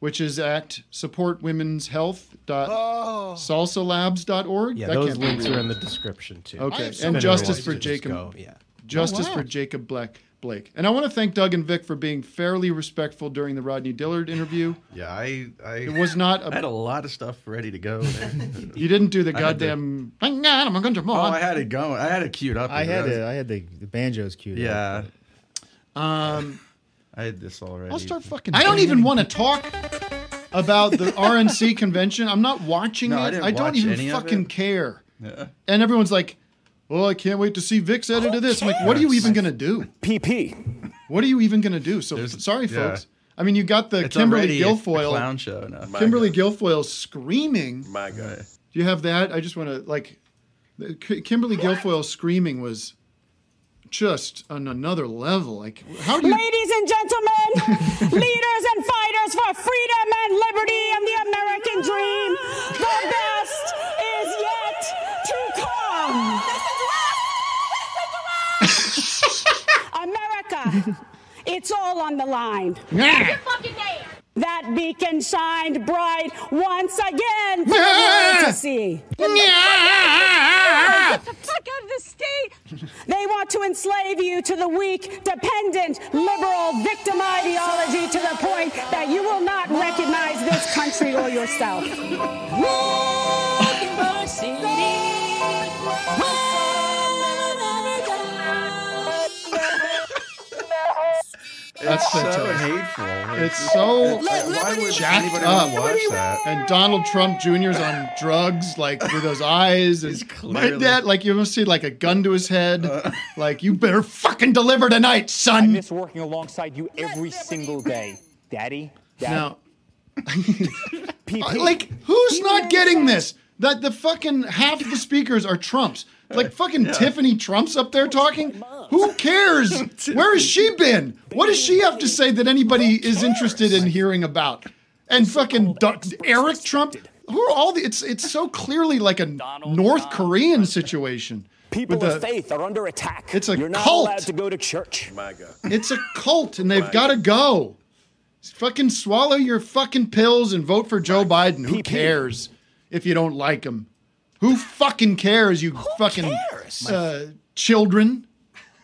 which is at supportwomenshealth.salsalabs.org. Yeah, That those can't links are in the description too. Okay, and justice for to just Jacob. go, Yeah. Justice Oh, wow. for Jacob Black Blake. And I want to thank Doug and Vic for being fairly respectful during the Rodney Dillard interview. Yeah, I, I It was not. <laughs> I had A, a lot of stuff ready to go. <laughs> you didn't do the I had to- goddamn. I'm going to oh, I had it going. I had it queued up. I had it. I had the, the banjos queued. up. Yeah, Um, I had this already. I'll start fucking. I don't even want to talk about the <laughs> RNC convention. I'm not watching No, it. I I, didn't don't even any of fucking it. care. Yeah. And everyone's like, "Well, I can't wait to see Vic's edit of this." I'm like, "What are you even gonna do? PP. What are you even gonna do?" So There's- sorry, yeah. folks. I mean, you got the It's Kimberly already a- a Guilfoyle clown show now. Kimberly Guilfoyle screaming. My God. Do you have that? I just want to like, the- K- Kimberly Guilfoyle screaming was just on another level. Like, how do you? Ladies and gentlemen, <laughs> leaders and fighters for freedom and liberty and the American dream, the best is yet to come. America, it's all on the line. That beacon shined bright once again for the world to see. Get the fuck out of the state! They want to enslave you to the weak, dependent, liberal victim ideology to the point that you will not recognize this country or yourself. That's so fantastic. hateful. It's so Why would jacked anybody up. wanna watch that? And Donald Trump Jr.'s on drugs, like with those eyes. And my clearly- dad, like you must see, like a gun to his head. Uh. like you better fucking deliver tonight, son. miss working alongside you every single day. Daddy? Dad? Now, <laughs> PP. like who's not getting this? That the fucking half of the speakers are Trumps. Like fucking Tiffany Trump's up there talking. Who cares? <laughs> Where has she been? What does she have to say that anybody is interested in hearing about? And fucking Do- Eric Trump. Who are all the? It's it's so clearly like a North Korean situation. People with of the- faith are under attack. It's a You're not cult. allowed to go to church. My God. It's a cult, and they've got to go. Fucking swallow your fucking pills and vote for Joe Biden. Who cares if you don't like him? Who fucking cares? You fucking Uh, children.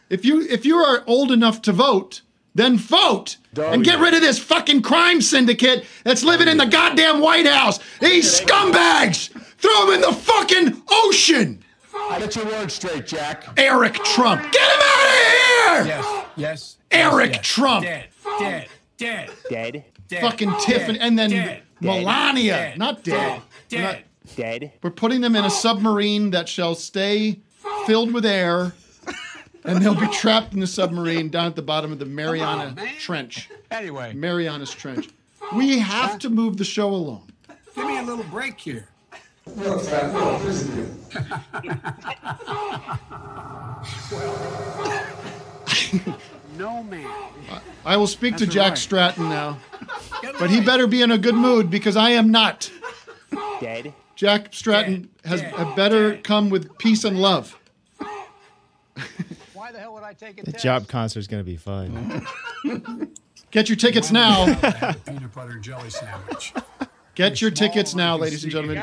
If you if you are old enough to vote, then vote and get rid of this fucking crime syndicate that's living in the goddamn White House. These scumbags. Throw them in the fucking ocean. I Get your words straight, Jack. Eric Trump. Get him out of here. Yes, yes. Eric yes. Trump. Dead, dead, dead. Dead? dead fucking dead, Tiffany, and then dead, Melania, dead, not dead. dead, not- dead. Dead? We're putting them in a submarine that shall stay filled with air, and they'll be trapped in the submarine down at the bottom of the Mariana Trench. Anyway, Marianas Trench. We have to move the show along. give me a little break here. <laughs> no man. I will speak to Jack right. Stratton now, but he better be in a good mood because I am not. Dead? Jack Stratton has had better come with peace and love. Why the hell would I take a The test? job concert is gonna be fun. <laughs> Get your tickets now. Peanut butter and jelly sandwich. Get your tickets now, ladies and gentlemen.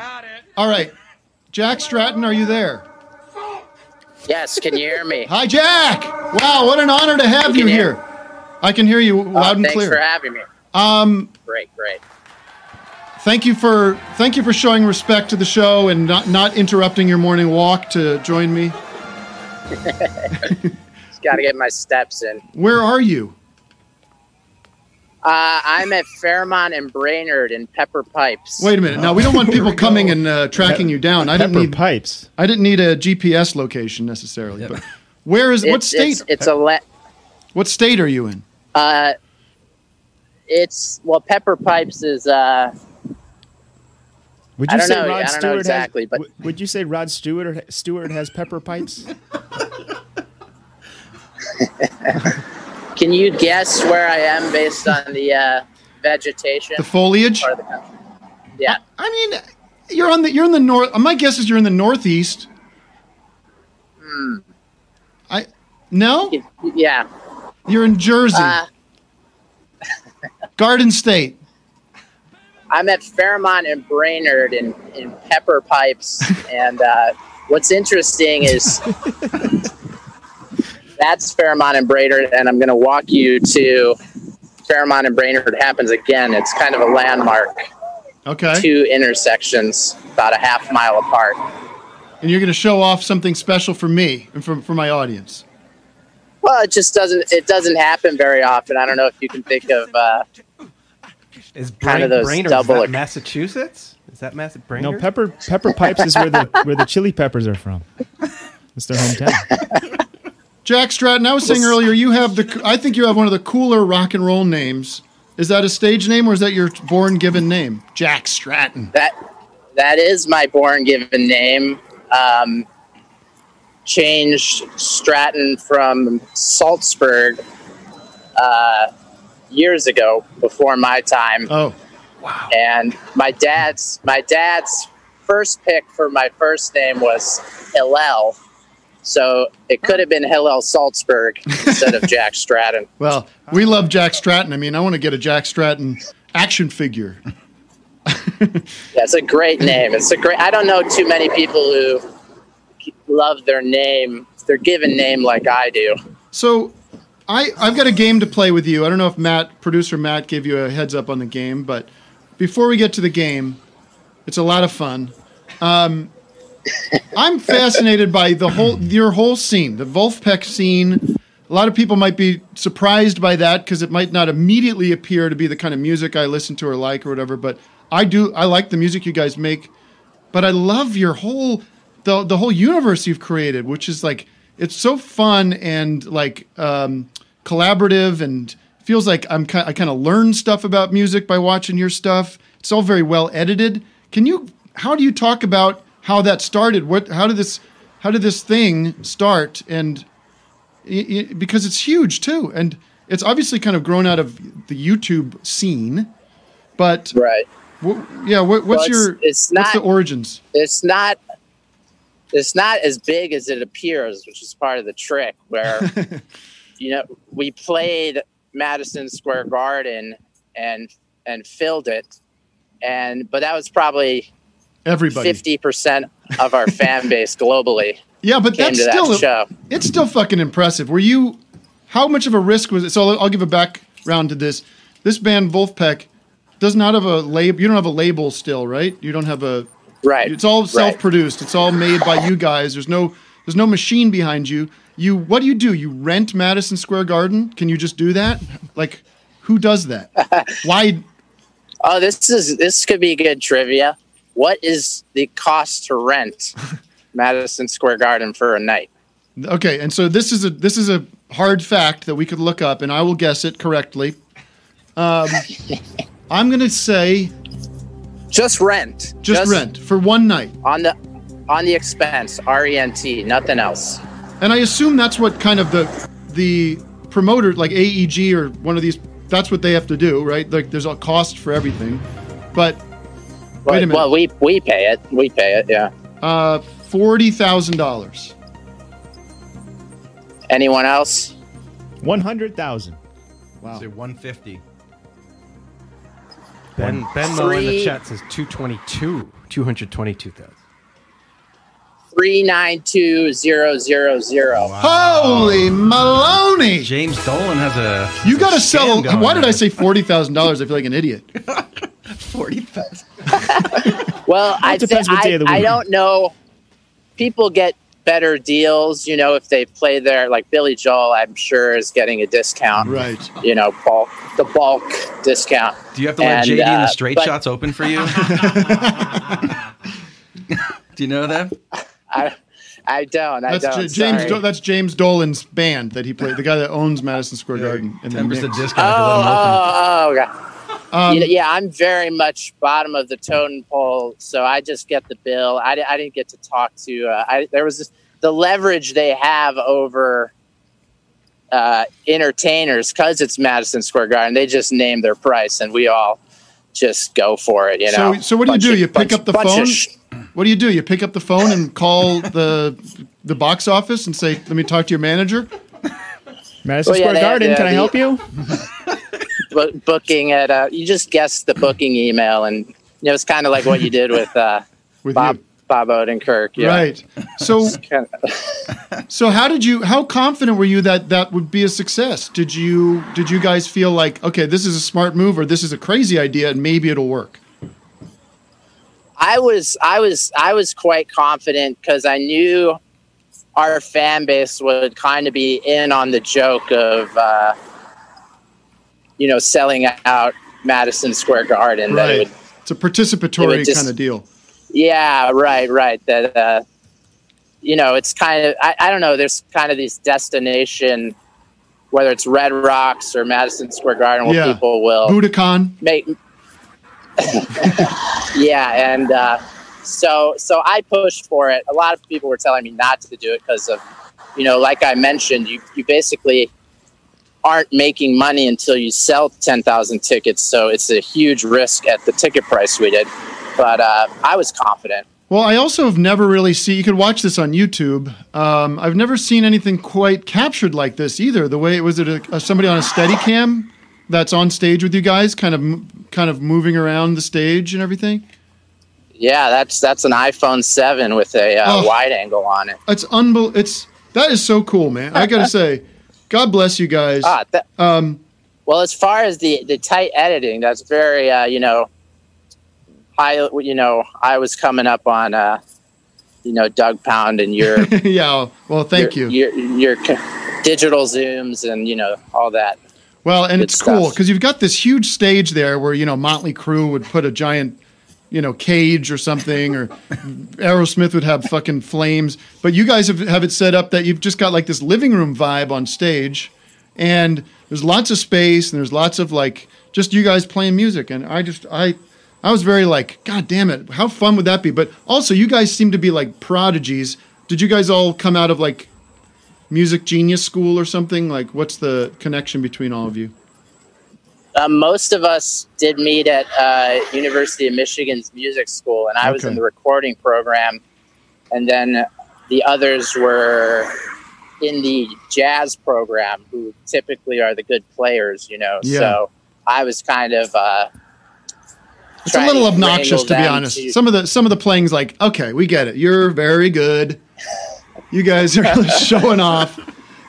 All right. Jack Stratton, are you there? Yes, can you hear me? Hi, Jack. Wow, what an honor to have You you can hear- here. I can hear you Oh, loud and thanks clear. Thanks for having me. Um, Great, great. Thank you for thank you for showing respect to the show and not not interrupting your morning walk to join me. <laughs> Just got to get my steps in. Where are you? Uh, I'm at Fairmont and Brainerd in Pepper Pipes. Wait a minute. Now we don't want people coming and uh, tracking you down. I didn't Pepper need pipes. I didn't need a GPS location necessarily. But <laughs> where is what state? It's, it's a le- what state are you in? uh, it's well, Pepper Pipes is uh, Would I you don't say know- Rod I don't know Stewart exactly, has, but- w- would you say Rod Stewart Stewart has pepper pipes? <laughs> Can you guess where I am based on the uh, vegetation? The foliage? Part of the country? Yeah. I mean, you're on the you're in the north. My guess is you're in the northeast. Hmm. I no. Yeah. You're in Jersey, Uh, Garden State. I'm at Fairmont and Brainerd in, in Pepper Pipes. <laughs> and uh, what's interesting is that's Fairmont and Brainerd, and I'm going to walk you to Fairmont and Brainerd happens again. It's kind of a landmark. Okay. Two intersections about a half mile apart. And you're going to show off something special for me and for, for my audience. Well, it just doesn't it doesn't happen very often. I don't know if you can think of uh, Is kind of those Brainerd, is double. that Massachusetts? Is that Mass- Brainerd? No, pepper pepper pipes is where the where the chili peppers are from. It's their hometown. <laughs> Jack Stratton, I was saying earlier, you have the. I think you have one of the cooler rock and roll names. Is that a stage name or is that your born given name? Jack Stratton. That that is my born given name. Um, changed Stratton from Salzburg uh, years ago, before my time. Oh, wow! And my dad's my dad's first pick for my first name was Hillel, so it could have been Hillel Salzburg instead of Jack <laughs> Stratton. Well, we love Jack Stratton. I mean, I want to get a Jack Stratton action figure. <laughs> Yeah, it's a great name. It's a great. I don't know too many people who love their name, their given name, like I do. So, I I've got a game to play with you. I don't know if Matt, producer Matt, gave you a heads up on the game, but before we get to the game, it's a lot of fun. Um, <laughs> I'm fascinated by the whole your whole scene, the Vulfpeck scene. A lot of people might be surprised by that because it might not immediately appear to be the kind of music I listen to or like or whatever. But I do. I like the music you guys make, but I love your whole the the whole universe you've created, which is like it's so fun and like um, collaborative and feels like I'm ki- I kind of learn stuff about music by watching your stuff. It's all very well edited. Can you? How do you talk about how that started? What? How did this? How did this thing start? And y- y- because it's huge too, and it's obviously kind of grown out of the YouTube scene. But right, yeah. What, what's Well, it's- your? it's what's the origins? It's not. It's not as big as it appears, which is part of the trick. Where <laughs> you know we played Madison Square Garden and and filled it, and but that was probably Everybody. fifty percent of our fan <laughs> base globally. Yeah, but that's to that still show. it's still fucking impressive. Were you? How much of a risk was it? So I'll, I'll give a background to this. This band Vulfpeck does not have a label. You don't have a label still, right? You don't have a right. It's all self-produced. It's all made by you guys. There's no there's no machine behind you. You what do you do? You rent Madison Square Garden? Can you just do that? Like, who does that? <laughs> Why? Oh, this is this could be good trivia. What is the cost to rent <laughs> Madison Square Garden for a night? Okay, and so this is a this is a hard fact that we could look up, and I will guess it correctly. Um, <laughs> I'm going to say just rent, just, rent for one night on the on the expense. R E N T, nothing else. And I assume that's what kind of the the promoter, like AEG or one of these, that's what they have to do, right? Like there's a cost for everything. But wait a minute. Well, we we pay it. We pay it. Yeah. Uh, forty thousand dollars. Anyone else? One hundred thousand. Wow. Say 150. Ben Benmo in the chat says 222. 222,000. Three nine two zero zero zero. Holy Maloney! James Dolan has a. You got to sell. going Why did I say forty thousand dollars? I feel like an idiot. <laughs> Forty thousand. <laughs> Well, I, thi- depends what day I, of the I don't know. People get better deals, you know, if they play there. Like Billy Joel, I'm sure is getting a discount. Right. You know, bulk the bulk discount. Do you have to let And, JD and uh, the straight but shots open for you? <laughs> Do you know that? I, I don't. I That's don't. J- James. Do- that's James Dolan's band that he played. The guy that owns Madison Square Garden. and the 10% Knicks. discount Oh, oh, oh, okay. Um, You yeah, I'm very much bottom of the totem pole, so I just get the bill. I, I didn't get to talk to. Uh, I, there was this, the leverage they have over uh, entertainers because it's Madison Square Garden. They just name their price, and we all just go for it. You know. So, so what do you do? of- You pick bunch- up the phone. sh- What do you do? You pick up the phone and call the the box office and say, "Let me talk to your manager." Madison Well, Square they have- Garden. they Can I help the- you? <laughs> bu- booking at uh, you just guess the booking email, and you know it's kind of like what you did with uh, Bob Bob Odenkirk. Yeah. Right. So, <laughs> <laughs> so how did you? How confident were you that that would be a success? Did you did you guys feel like, okay, this is a smart move, or this is a crazy idea, and maybe it'll work? I was I was I was quite confident because I knew our fan base would kind of be in on the joke of uh, you know selling out Madison Square Garden. That it Right. would, It's a it participatory would just- kind of deal. Yeah, right, right. That uh, you know, it's kind of I, I don't know. There's kind of these destination, whether it's Red Rocks or Madison Square Garden, where Yeah. people will Budokan. make <laughs> yeah and uh, so so i pushed for it a lot of people were telling me not to do it because of you know like i mentioned you, you basically aren't making money until you sell 10000 tickets so it's a huge risk at the ticket price we did but uh, i was confident Well, I also have never really seen. You could watch this on YouTube. Um, I've never seen anything quite captured like this either. The way was it a, a, somebody on a steady cam that's on stage with you guys, kind of kind of moving around the stage and everything. yeah that's that's an iphone 7 with a uh, Oh. wide angle on it It's unbel. It's that is so cool, man. I gotta say, God bless you guys. Ah, that- um, Well, as far as the the tight editing, that's very uh, you know, I you know I was coming up on uh, you know Doug Pound and your <laughs> yeah. Well, thank your, you. your your digital zooms and you know all that. Well, and it's cool because you've got this huge stage there where you know Motley Crue would put a giant, you know, cage or something, or <laughs> Aerosmith would have fucking flames. But you guys have have it set up that you've just got like this living room vibe on stage, and there's lots of space and there's lots of like just you guys playing music. And I just I I was very like, God damn it, how fun would that be? But also, you guys seem to be like prodigies. Did you guys all come out of like music genius school or something? Like, what's the connection between all of you? Uh, most of us did meet at uh, University of Michigan's music school, and I was in the recording program, and then the others were in the jazz program, who typically are the good players, you know. Yeah. So I was kind of. Uh, It's a little obnoxious, to be honest. to- Some of the some of the playing's like, okay, we get it. You're very good. You guys are really <laughs> showing off.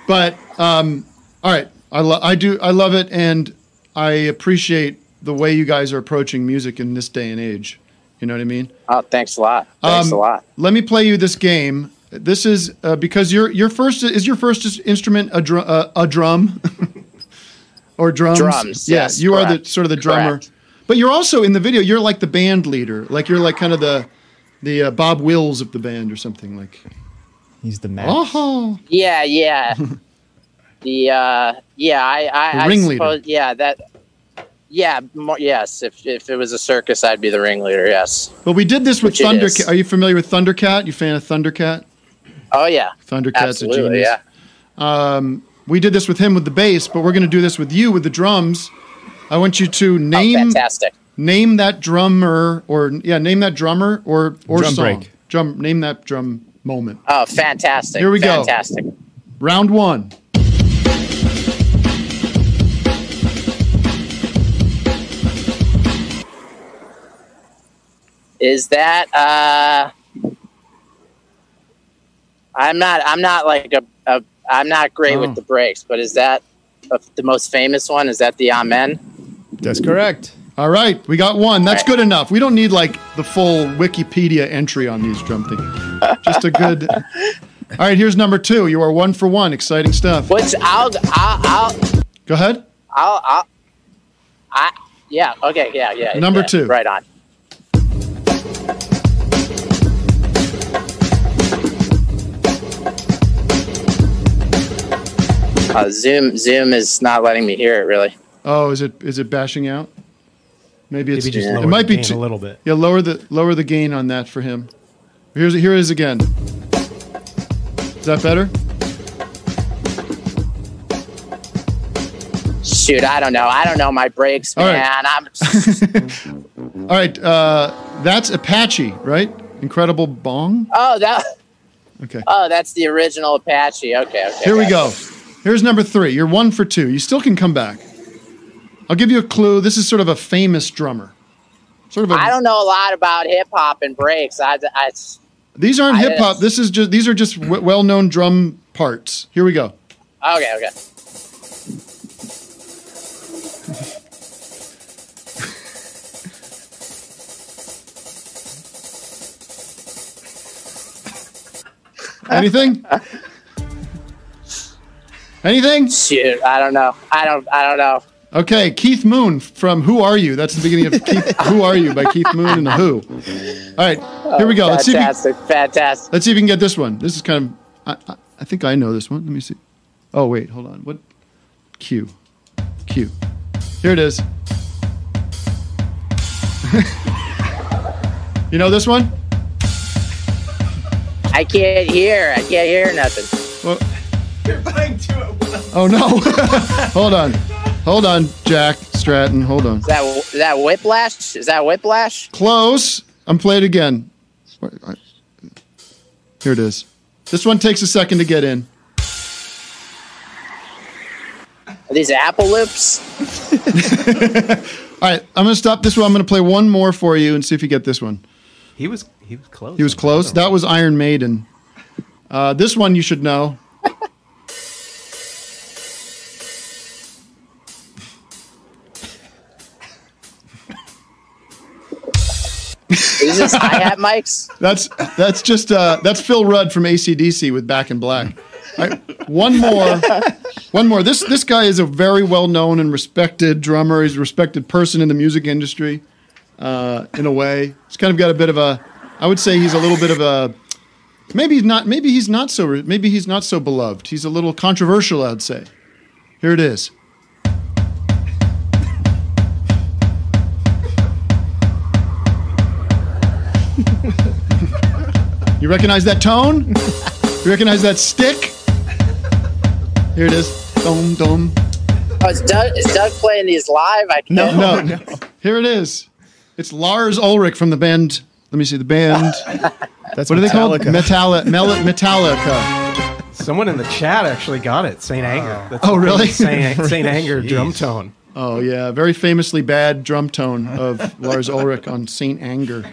But um, all right, I lo- I do I love it, and I appreciate the way you guys are approaching music in this day and age. You know what I mean? Oh, thanks a lot. Thanks Um, a lot. Let me play you this game. This is uh, because your your first is your first instrument a drum uh, a drum <laughs> or drums. Drums, Yeah, yes, you are the sort of the drummer. correct. But you're also in the video. You're like the band leader. Like you're like kind of the the uh, Bob Wills of the band or something like. He's the man. Oh, Yeah, yeah. <laughs> the uh, yeah, I, I, The I ringleader. suppose, yeah, that, yeah, more, yes. If if it was a circus, I'd be the ringleader. Yes. but we did this with Which Thundercat. Are you familiar with Thundercat? You fan of Thundercat? Oh yeah. Thundercat's a Absolutely, genius. Um, we did this with him with the bass, but we're going to do this with you with the drums. I want you to name Oh, fantastic. name that drummer or yeah, name that drummer or or Drum song. break. Drum name that drum moment. Oh, fantastic. Here we go. Fantastic. Round one. Is that uh I'm not I'm not like a, a I'm not great Oh. with the breaks, but is that the most famous one? Is that the Amen? That's correct. All right, we got one. That's good enough. We don't need like the full Wikipedia entry on these drum things. Just a good. <laughs> All right, here's number two. You are one for one. Exciting stuff. I'll I'll I'll Go ahead. I'll, I'll I yeah, okay, yeah, yeah. Number yeah, two. Right on. Uh, Zoom Zoom is not letting me hear it really. Oh, is it is it bashing out? Maybe it's Maybe just lower it might the be gain a little bit. Yeah, lower the lower the gain on that for him. Here's here it is again. Is that better? Shoot, I don't know. I don't know my breaks, All right. man. I'm <laughs> <laughs> All right, uh, that's Apache, right? Incredible Bong. Oh, that <laughs> Okay. Oh, that's the original Apache. Okay, okay. Here we go. Here's number three. You're one for two. You still can come back. I'll give you a clue. This is sort of a famous drummer. Sort of a. I don't know a lot about hip hop and breaks. I, I These aren't I- hip hop. This is just. These are just w- well-known drum parts. Here we go. okay, okay. Anything? <laughs> Anything? Shoot, I don't know. I don't. I don't know. Okay, Keith Moon from Who Are You? That's the beginning of <laughs> Keith, Who Are You by Keith Moon and the Who. All right, here we go. Let's see, if Fantastic, fantastic. you, let's see if we can get this one. This is kind of, I, I, I think I know this one. Let me see. Oh, wait, hold on. What? Q. Q. Here it is. <laughs> you know this one? I can't hear. I can't hear nothing. Well, You're playing two at once. oh, no. <laughs> hold on. Hold on, Jack Stratton. Hold on. Is that is that whiplash? Is that whiplash? Close. I'm playing again. Here it is. This one takes a second to get in. Are these apple loops? <laughs> All right, I'm going to stop this one. I'm going to play one more for you and see if you get this one. He was he was close. He was close. That was Iron Maiden. Uh, this one you should know. This hi hat mics? <laughs> That's that's just uh, that's Phil Rudd from ACDC with Back in Black. Right, one more, one more. This this guy is a very well known and respected drummer. He's a respected person in the music industry. Uh, in a way, he's kind of got a bit of a. I would say he's a little bit of a. Maybe he's not. Maybe he's not so. Maybe he's not so beloved. He's a little controversial. I'd say. Here it is. You recognize that tone? You recognize that stick? Here it is. Dum dum. Oh, is Doug, is Doug playing these live? I can't. no, no, <laughs> no. Here it is. It's Lars Ulrich from the band. Let me see the band. That's what are they called? Metallica. Metalli- Mel- Metallica. Someone in the chat actually got it. Saint Anger. That's Oh, really? Saint, <laughs> Saint Anger drum Jeez. tone. Oh yeah, very famously bad drum tone of Lars Ulrich on Saint Anger.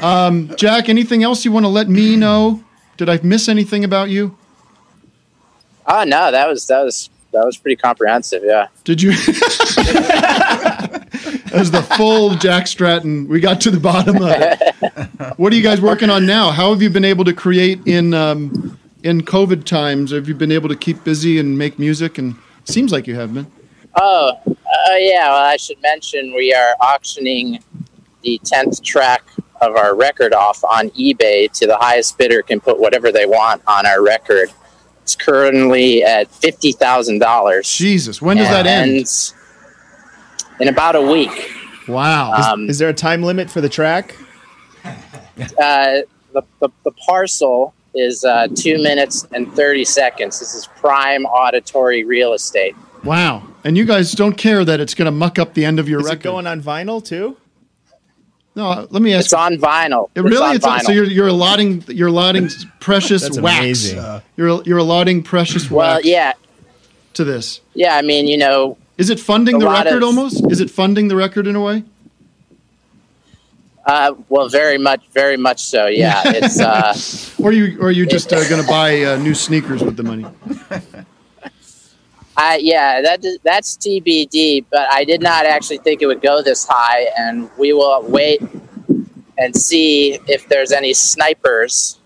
Um, Jack, anything else you want to let me know? Did I miss anything about you? Oh no, that was that was that was pretty comprehensive. Yeah. Did you? <laughs> As the full Jack Stratton, we got to the bottom of it. What are you guys working on now? How have you been able to create in um, in COVID times? Have you been able to keep busy and make music? And seems like you have been. Oh, uh, yeah. Well, I should mention we are auctioning the tenth track of our record off on eBay to the highest bidder can put whatever they want on our record. It's currently at fifty thousand dollars. Jesus, when does that end? In about a week. Wow. Um, Is there a time limit for the track? <laughs> Uh, the, the, the parcel is uh, two minutes and 30 seconds. This is prime auditory real estate. Wow. And you guys don't care that it's going to muck up the end of your record. Is it record. going on vinyl too? No, let me ask. It's on vinyl. It It's really, on it's on, vinyl. so you're you're allotting you're allotting precious That's wax. amazing. You're you're allotting precious Well, wax. yeah. To this, Yeah, I mean, you know, is it funding the record of- almost? Is it funding the record in a way? uh, well, very much, very much so. Yeah, it's uh, <laughs> Or you or are you just uh, going to buy uh, new sneakers with the money? <laughs> I yeah, that that's TBD. But I did not actually think it would go this high, and we will wait and see if there's any snipers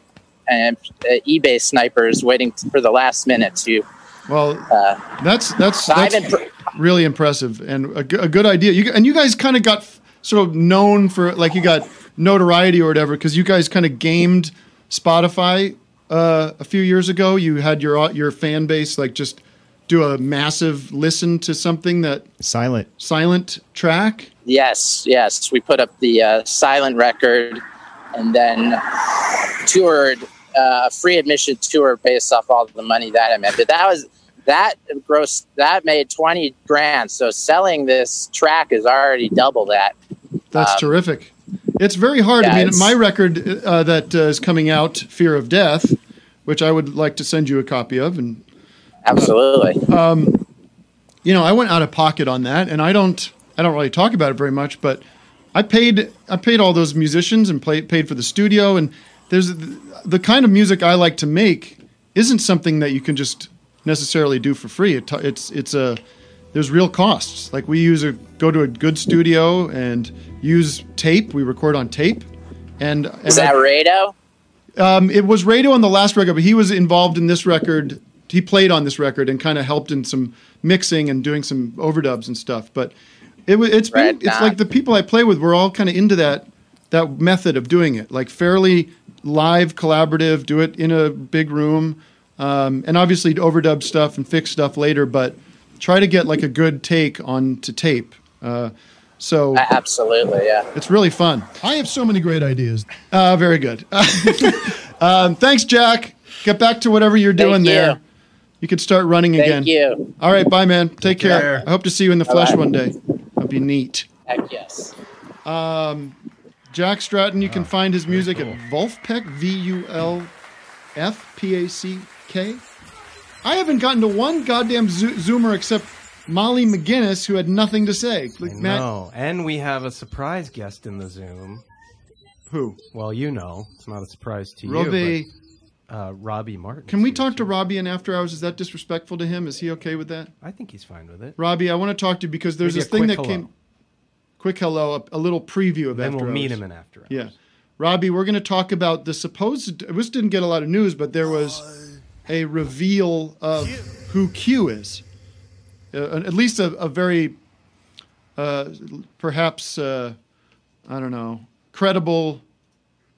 and uh, eBay snipers waiting for the last minute to. Well, uh, that's that's I've really impressive and a, g- a good idea. You and you guys kind of got f- sort of known for like you got notoriety or whatever because you guys kind of gamed Spotify uh, a few years ago. You had your your fan base like just do a massive listen to something that silent silent track. Yes, yes. We put up the uh, silent record and then toured uh, a free admission tour based off all the money that I made. But that was that gross that made twenty grand. So selling this track is already double that. That's Um, terrific. It's very hard. yeah, I mean, my record uh, that uh, is coming out, "Fear of Death," which I would like to send you a copy of, and Absolutely. um, you know, I went out of pocket on that, and I don't, I don't really talk about it very much, but I paid, I paid all those musicians and play, paid for the studio, and there's the kind of music I like to make isn't something that you can just necessarily do for free. It, it's, it's a, there's real costs. Like we use a go to a good studio and use tape. We record on tape, and, and Is that I- Rado? um, it was Rado on the last record, but he was involved in this record. He played on this record and kind of helped in some mixing and doing some overdubs and stuff. But it it's been Right it's on. like the people I play with. We're all kind of into that that method of doing it, like fairly live, collaborative. Do it in a big room, um, and obviously overdub stuff and fix stuff later. But try to get like a good take on to tape. Uh, so Absolutely, yeah. it's really fun. I have so many great ideas. Uh, very good. <laughs> um, thanks, Jack. Get back to whatever you're doing Thank you. there. You can start running again. Thank again. you. All right, bye, man. Take care. care. I hope to see you in the flesh Bye-bye. one day. That'd be neat. Heck yes. Um, Jack Stratton, you can find his music at Vulfpeck, V U L F P A C K. I haven't gotten to one goddamn zo- Zoomer except Molly McGinnis, who had nothing to say. Like, Matt, No, and we have a surprise guest in the Zoom. Who? Well, you know, it's not a surprise to Robbie. you. But, uh, Robbie Martin. Can we talk to Robbie in after hours? Is that disrespectful to him? Is he okay with that? I think he's fine with it. Robbie, I want to talk to you because there's Maybe this thing that hello. came. Quick hello, a, a little preview of Then after we'll meet him in after hours. Yeah, Robbie, we're going to talk about the supposed. This didn't get a lot of news, but there was a reveal of who Q is. Uh, at least a, a very, uh, perhaps uh, I don't know, credible,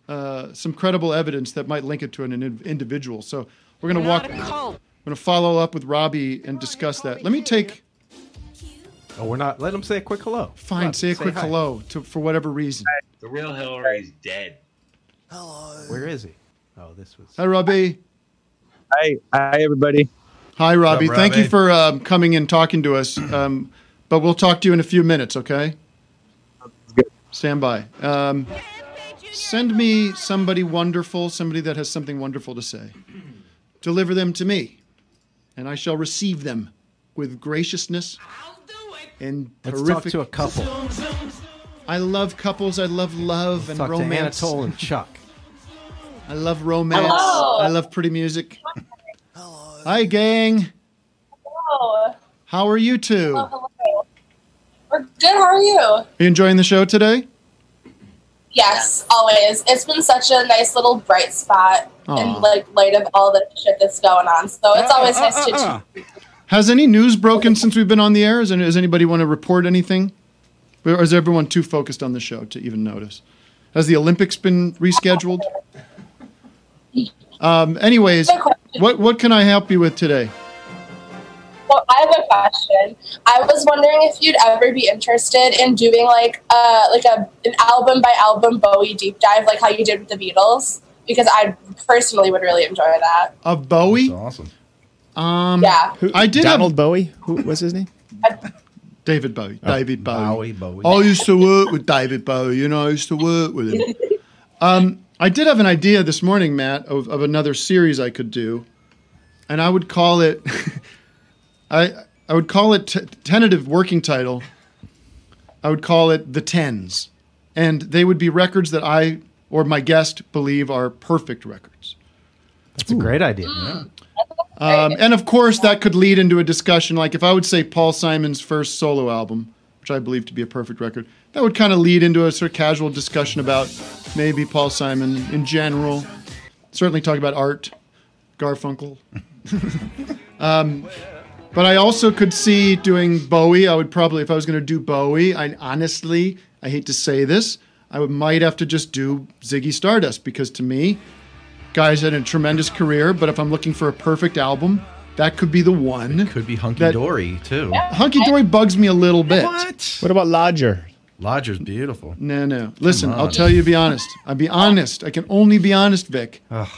uh, some credible evidence that might link it to an in- individual. So we're going to walk. We're going to follow up with Robbie and discuss that. Let me take. Oh, we're not. Let him say a quick hello. Fine, Robbie, say a quick hi. hello to, for whatever reason. The real Hillary's dead. Hello. Where is he? Oh, this was. Hi, Robbie. Hi, hi, everybody. Hi, Robbie. up, Thank you for um, coming and talking to us. Um, but we'll talk to you in a few minutes, okay? Stand by. Um, send me somebody wonderful, somebody that has something wonderful to say. <clears throat> Deliver them to me, and I shall receive them with graciousness and Let's terrific. talk to a couple. I love couples. I love love and talk to romance. Anatole and Chuck. I love romance. Hello. I love pretty music. Hello. Hi, gang. Hello. How are you two? Hello, hello. We're good. How are you? Are you enjoying the show today? Yes, always. It's been such a nice little bright spot Aw. in like light of all the shit that's going on. So it's ah, always ah, nice to. Ah, Has any news broken since we've been on the air? Is Does anybody want to report anything? Or is everyone too focused on the show to even notice? Has the Olympics been rescheduled? <laughs> Um, anyways, what what can I help you with today? Well, I have a question. I was wondering if you'd ever be interested in doing like uh like a an album by album Bowie deep dive, like how you did with the Beatles, because I personally would really enjoy that. Of Bowie? awesome. Um, Yeah. I did Donald have Bowie. Who was his name? David Bowie. Oh, David Bowie. Bowie, Bowie. I used to work with David Bowie. You know, I used to work with him. <laughs> Um, I did have an idea this morning, Matt, of, of another series I could do, and I would call it. <laughs> I I would call it t- tentative working title. I would call it the tens, and they would be records that I or my guest believe are perfect records. That's a great idea. Um, and of course, that could lead into a discussion. Like if I would say Paul Simon's first solo album, which I believe to be a perfect record, that would kind of lead into a sort of casual discussion about maybe Paul Simon in general. Certainly talk about art, Garfunkel. <laughs> um, but I also could see doing Bowie. I would probably, if I was going to do Bowie, I honestly, I hate to say this, I would, might have to just do Ziggy Stardust because to me, guy's had a tremendous career. But if I'm looking for a perfect album, that could be the one. Could be Hunky That- Dory too. Hunky Dory bugs me a little bit. What? What about Lodger? Lodger's beautiful. No, no. Listen, I'll tell you. Be honest. I'll be honest. I can only be honest, Vic. Ugh.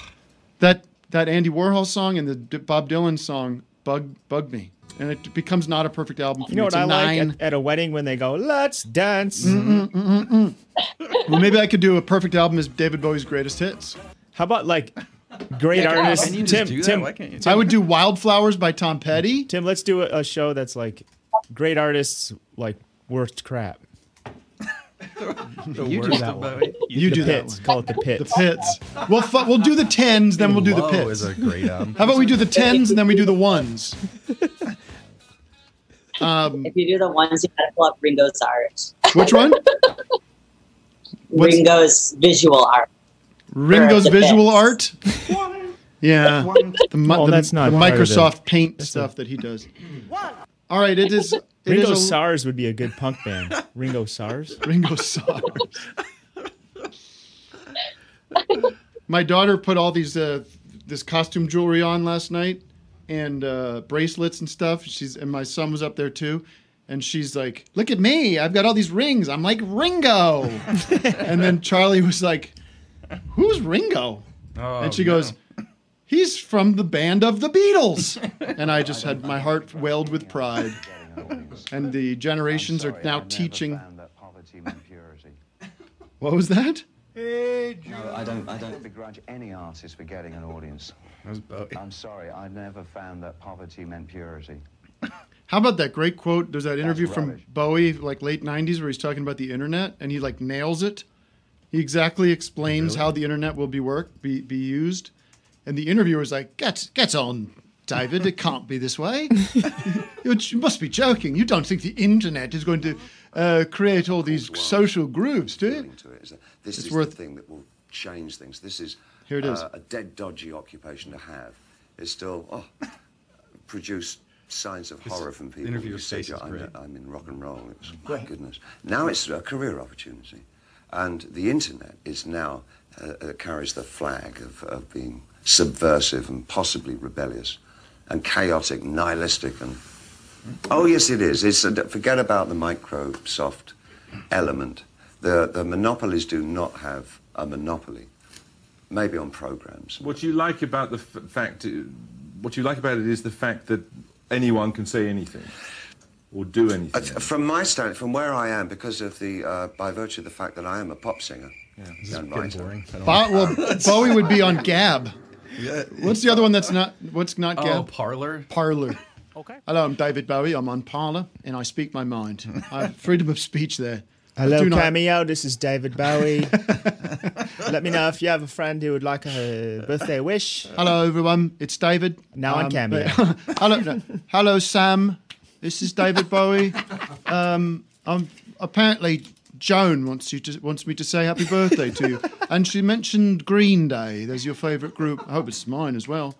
That that Andy Warhol song and the D- Bob Dylan song bug bug me, and it becomes not a perfect album for You know me. what It's a I like at, at a wedding when they go, "Let's dance." Mm-mm, mm-mm, mm. well, maybe I could do a perfect album as David Bowie's greatest hits. How about like great Yeah, artists? can you just Tim, that? Tim, Why can't you? Tim- I would do Wildflowers by Tom Petty. Tim, let's do a, a show that's like great artists, like worst crap. <laughs> You do that one. You The do that one. Call it the pits. The pits. We'll fu- we'll do the tens, then we'll do the pits. is a great album. How about we do the tens and then we do the ones? <laughs> Um, If you do the ones, you gotta pull up Ringo's art. which one? <laughs> What's- Ringo's visual art. Ringo's visual bits. art. Yeah, the, mi- Oh, the- that's not the the- Microsoft Paint stuff that he does. All right, it is. It Ringo a- SARS would be a good punk band. <laughs> Ringo SARS. Ringo SARS. My daughter put all these uh, this costume jewelry on last night and uh, bracelets and stuff. She's and my son was up there too. And she's like, "Look at me! I've got all these rings. I'm like Ringo." <laughs> and then Charlie was like, "Who's Ringo?" Oh, and she no. goes, "He's from the band of the Beatles." and I just had my heart welled with pride. <laughs> And the generations are now teaching. <laughs> What was that? No, I don't. I don't begrudge any artist for getting an audience. I'm sorry. I never found that poverty meant purity. How about that great quote? There's that interview from rubbish. Bowie, like late '90s, where he's talking about the internet, and he like nails it. He exactly explains how the internet will be worked, be be used, and the interviewer's like, "Get get on, David. It can't be this way. <laughs> you, you must be joking. You don't think the internet is going to uh, create all these social groups, do you?" to it is this It's is worth- the thing that will change things. This is Here it is. uh, a dead, dodgy occupation to have. It's still oh, produce signs of This horror from people. interview who with say, I'm. I'm in rock and roll. It's, my goodness. Now it's a career opportunity, and the internet is now uh, uh, carries the flag of, of being subversive and possibly rebellious, and chaotic, nihilistic, and Oh yes, it is. It's a, forget about the Microsoft element. The the monopolies do not have a monopoly. Maybe on programs. What you like about the f- fact, what you like about it is the fact that anyone can say anything or do anything. Uh, From my stand, from where I am, because of the uh, by virtue of the fact that I am a pop singer and writer. Bo- well, <laughs> Bowie would be on Gab. What's the other one that's not? What's not Oh, Gab? Parler. Parler. <laughs> Okay. Hello, I'm David Bowie. I'm on Parler, and I speak my mind. I have freedom of speech there. Hello, not- Cameo. This is David Bowie. <laughs> Let me know if you have a friend who would like a birthday wish. Hello, everyone. It's David. Now on Cameo. <laughs> hello, no. hello, Sam. This is David Bowie. Um, I'm apparently Joan wants you to wants me to say happy birthday to you, <laughs> and she mentioned Green Day. There's your favourite group. I hope it's mine as well.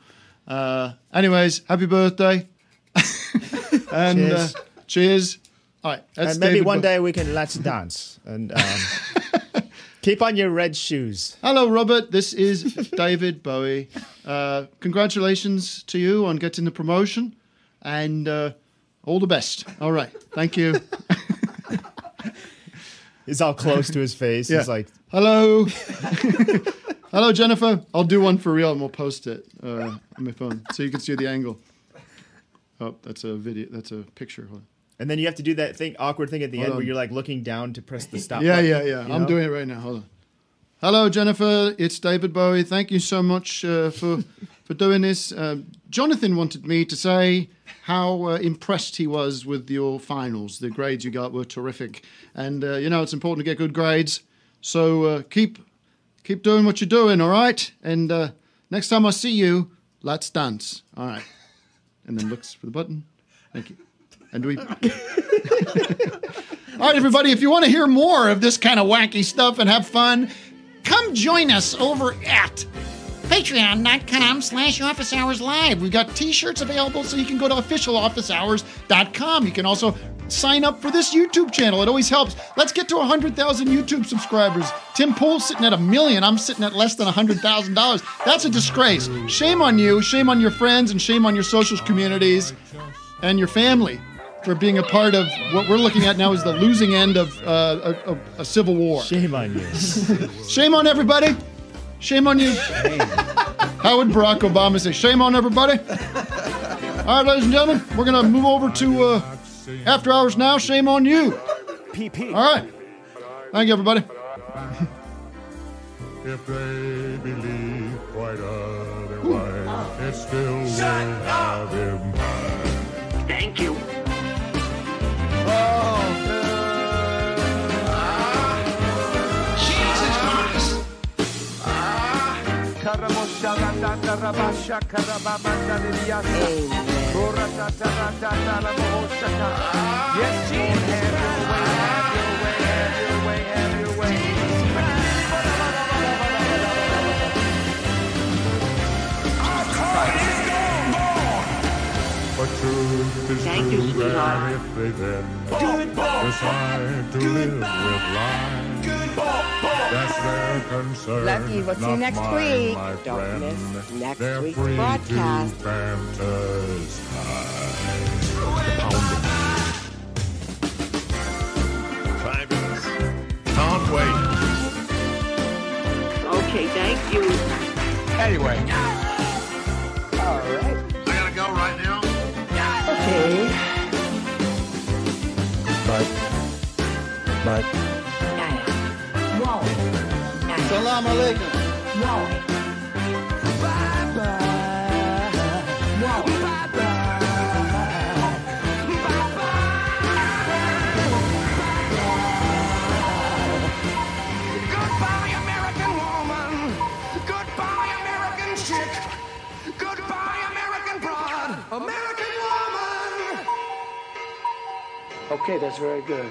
Uh, anyways, happy birthday. <laughs> and Cheers. Uh, cheers. All right. That's and maybe David one Bo- day we can let's dance and um, <laughs> keep on your red shoes. Hello, Robert. This is David Bowie. Uh, congratulations to you on getting the promotion, and uh, all the best. All right, thank you. He's all close to his face. <laughs> Yeah. He's like, Hello, <laughs> hello, Jennifer. I'll do one for real, and we'll post it uh, on my phone so you can see the angle. Oh, that's a video. That's a picture. Hold on. And then you have to do that thing, awkward thing at the Hold end on. where you're like looking down to press the stop. yeah, button, yeah, yeah. you I'm doing it right now. Hold on. Hello, Jennifer. It's David Bowie. Thank you so much uh, for for doing this. Um, Jonathan wanted me to say how uh, impressed he was with your finals. The grades you got were terrific, and uh, you know it's important to get good grades. So uh, keep keep doing what you're doing. All right. And uh, next time I see you, let's dance. All right. And then looks for the button. Thank you. And we. <laughs> All right, everybody, if you want to hear more of this kind of wacky stuff and have fun, come join us over at patreon.com slash office hours live. We've got t-shirts available so you can go to officialofficehours.com. You can also sign up for this YouTube channel. It always helps. Let's get to 100,000 YouTube subscribers. Tim Pool's sitting at a million. I'm sitting at less than $100,000. That's a disgrace. Shame on you, shame on your friends, and shame on your social communities and your family for being a part of what we're looking at now is the losing end of uh, a, a, a civil war. Shame on you. <laughs> Shame on everybody. Shame on you. How would Barack Obama say? Shame on everybody. All right, ladies and gentlemen, we're gonna move over to uh, after hours now. Shame on you. PP. All right. Thank you, everybody. If they believe quite otherwise, it still will have impact. Thank you. Truth is Thank you, true, sweetheart. and if they then decide to live that's their concern. Love you. We'll see you next mine, week. Don't friend. miss next They're week's free broadcast. To fantasize. Fabulous. Can't wait. Okay, thank you. Anyway. All right. I gotta go right now. Okay. But, but, Wow. Salam alaikum. Wow. Goodbye, American woman. Goodbye, American chick. Goodbye, American broad. American woman. Okay, that's very good.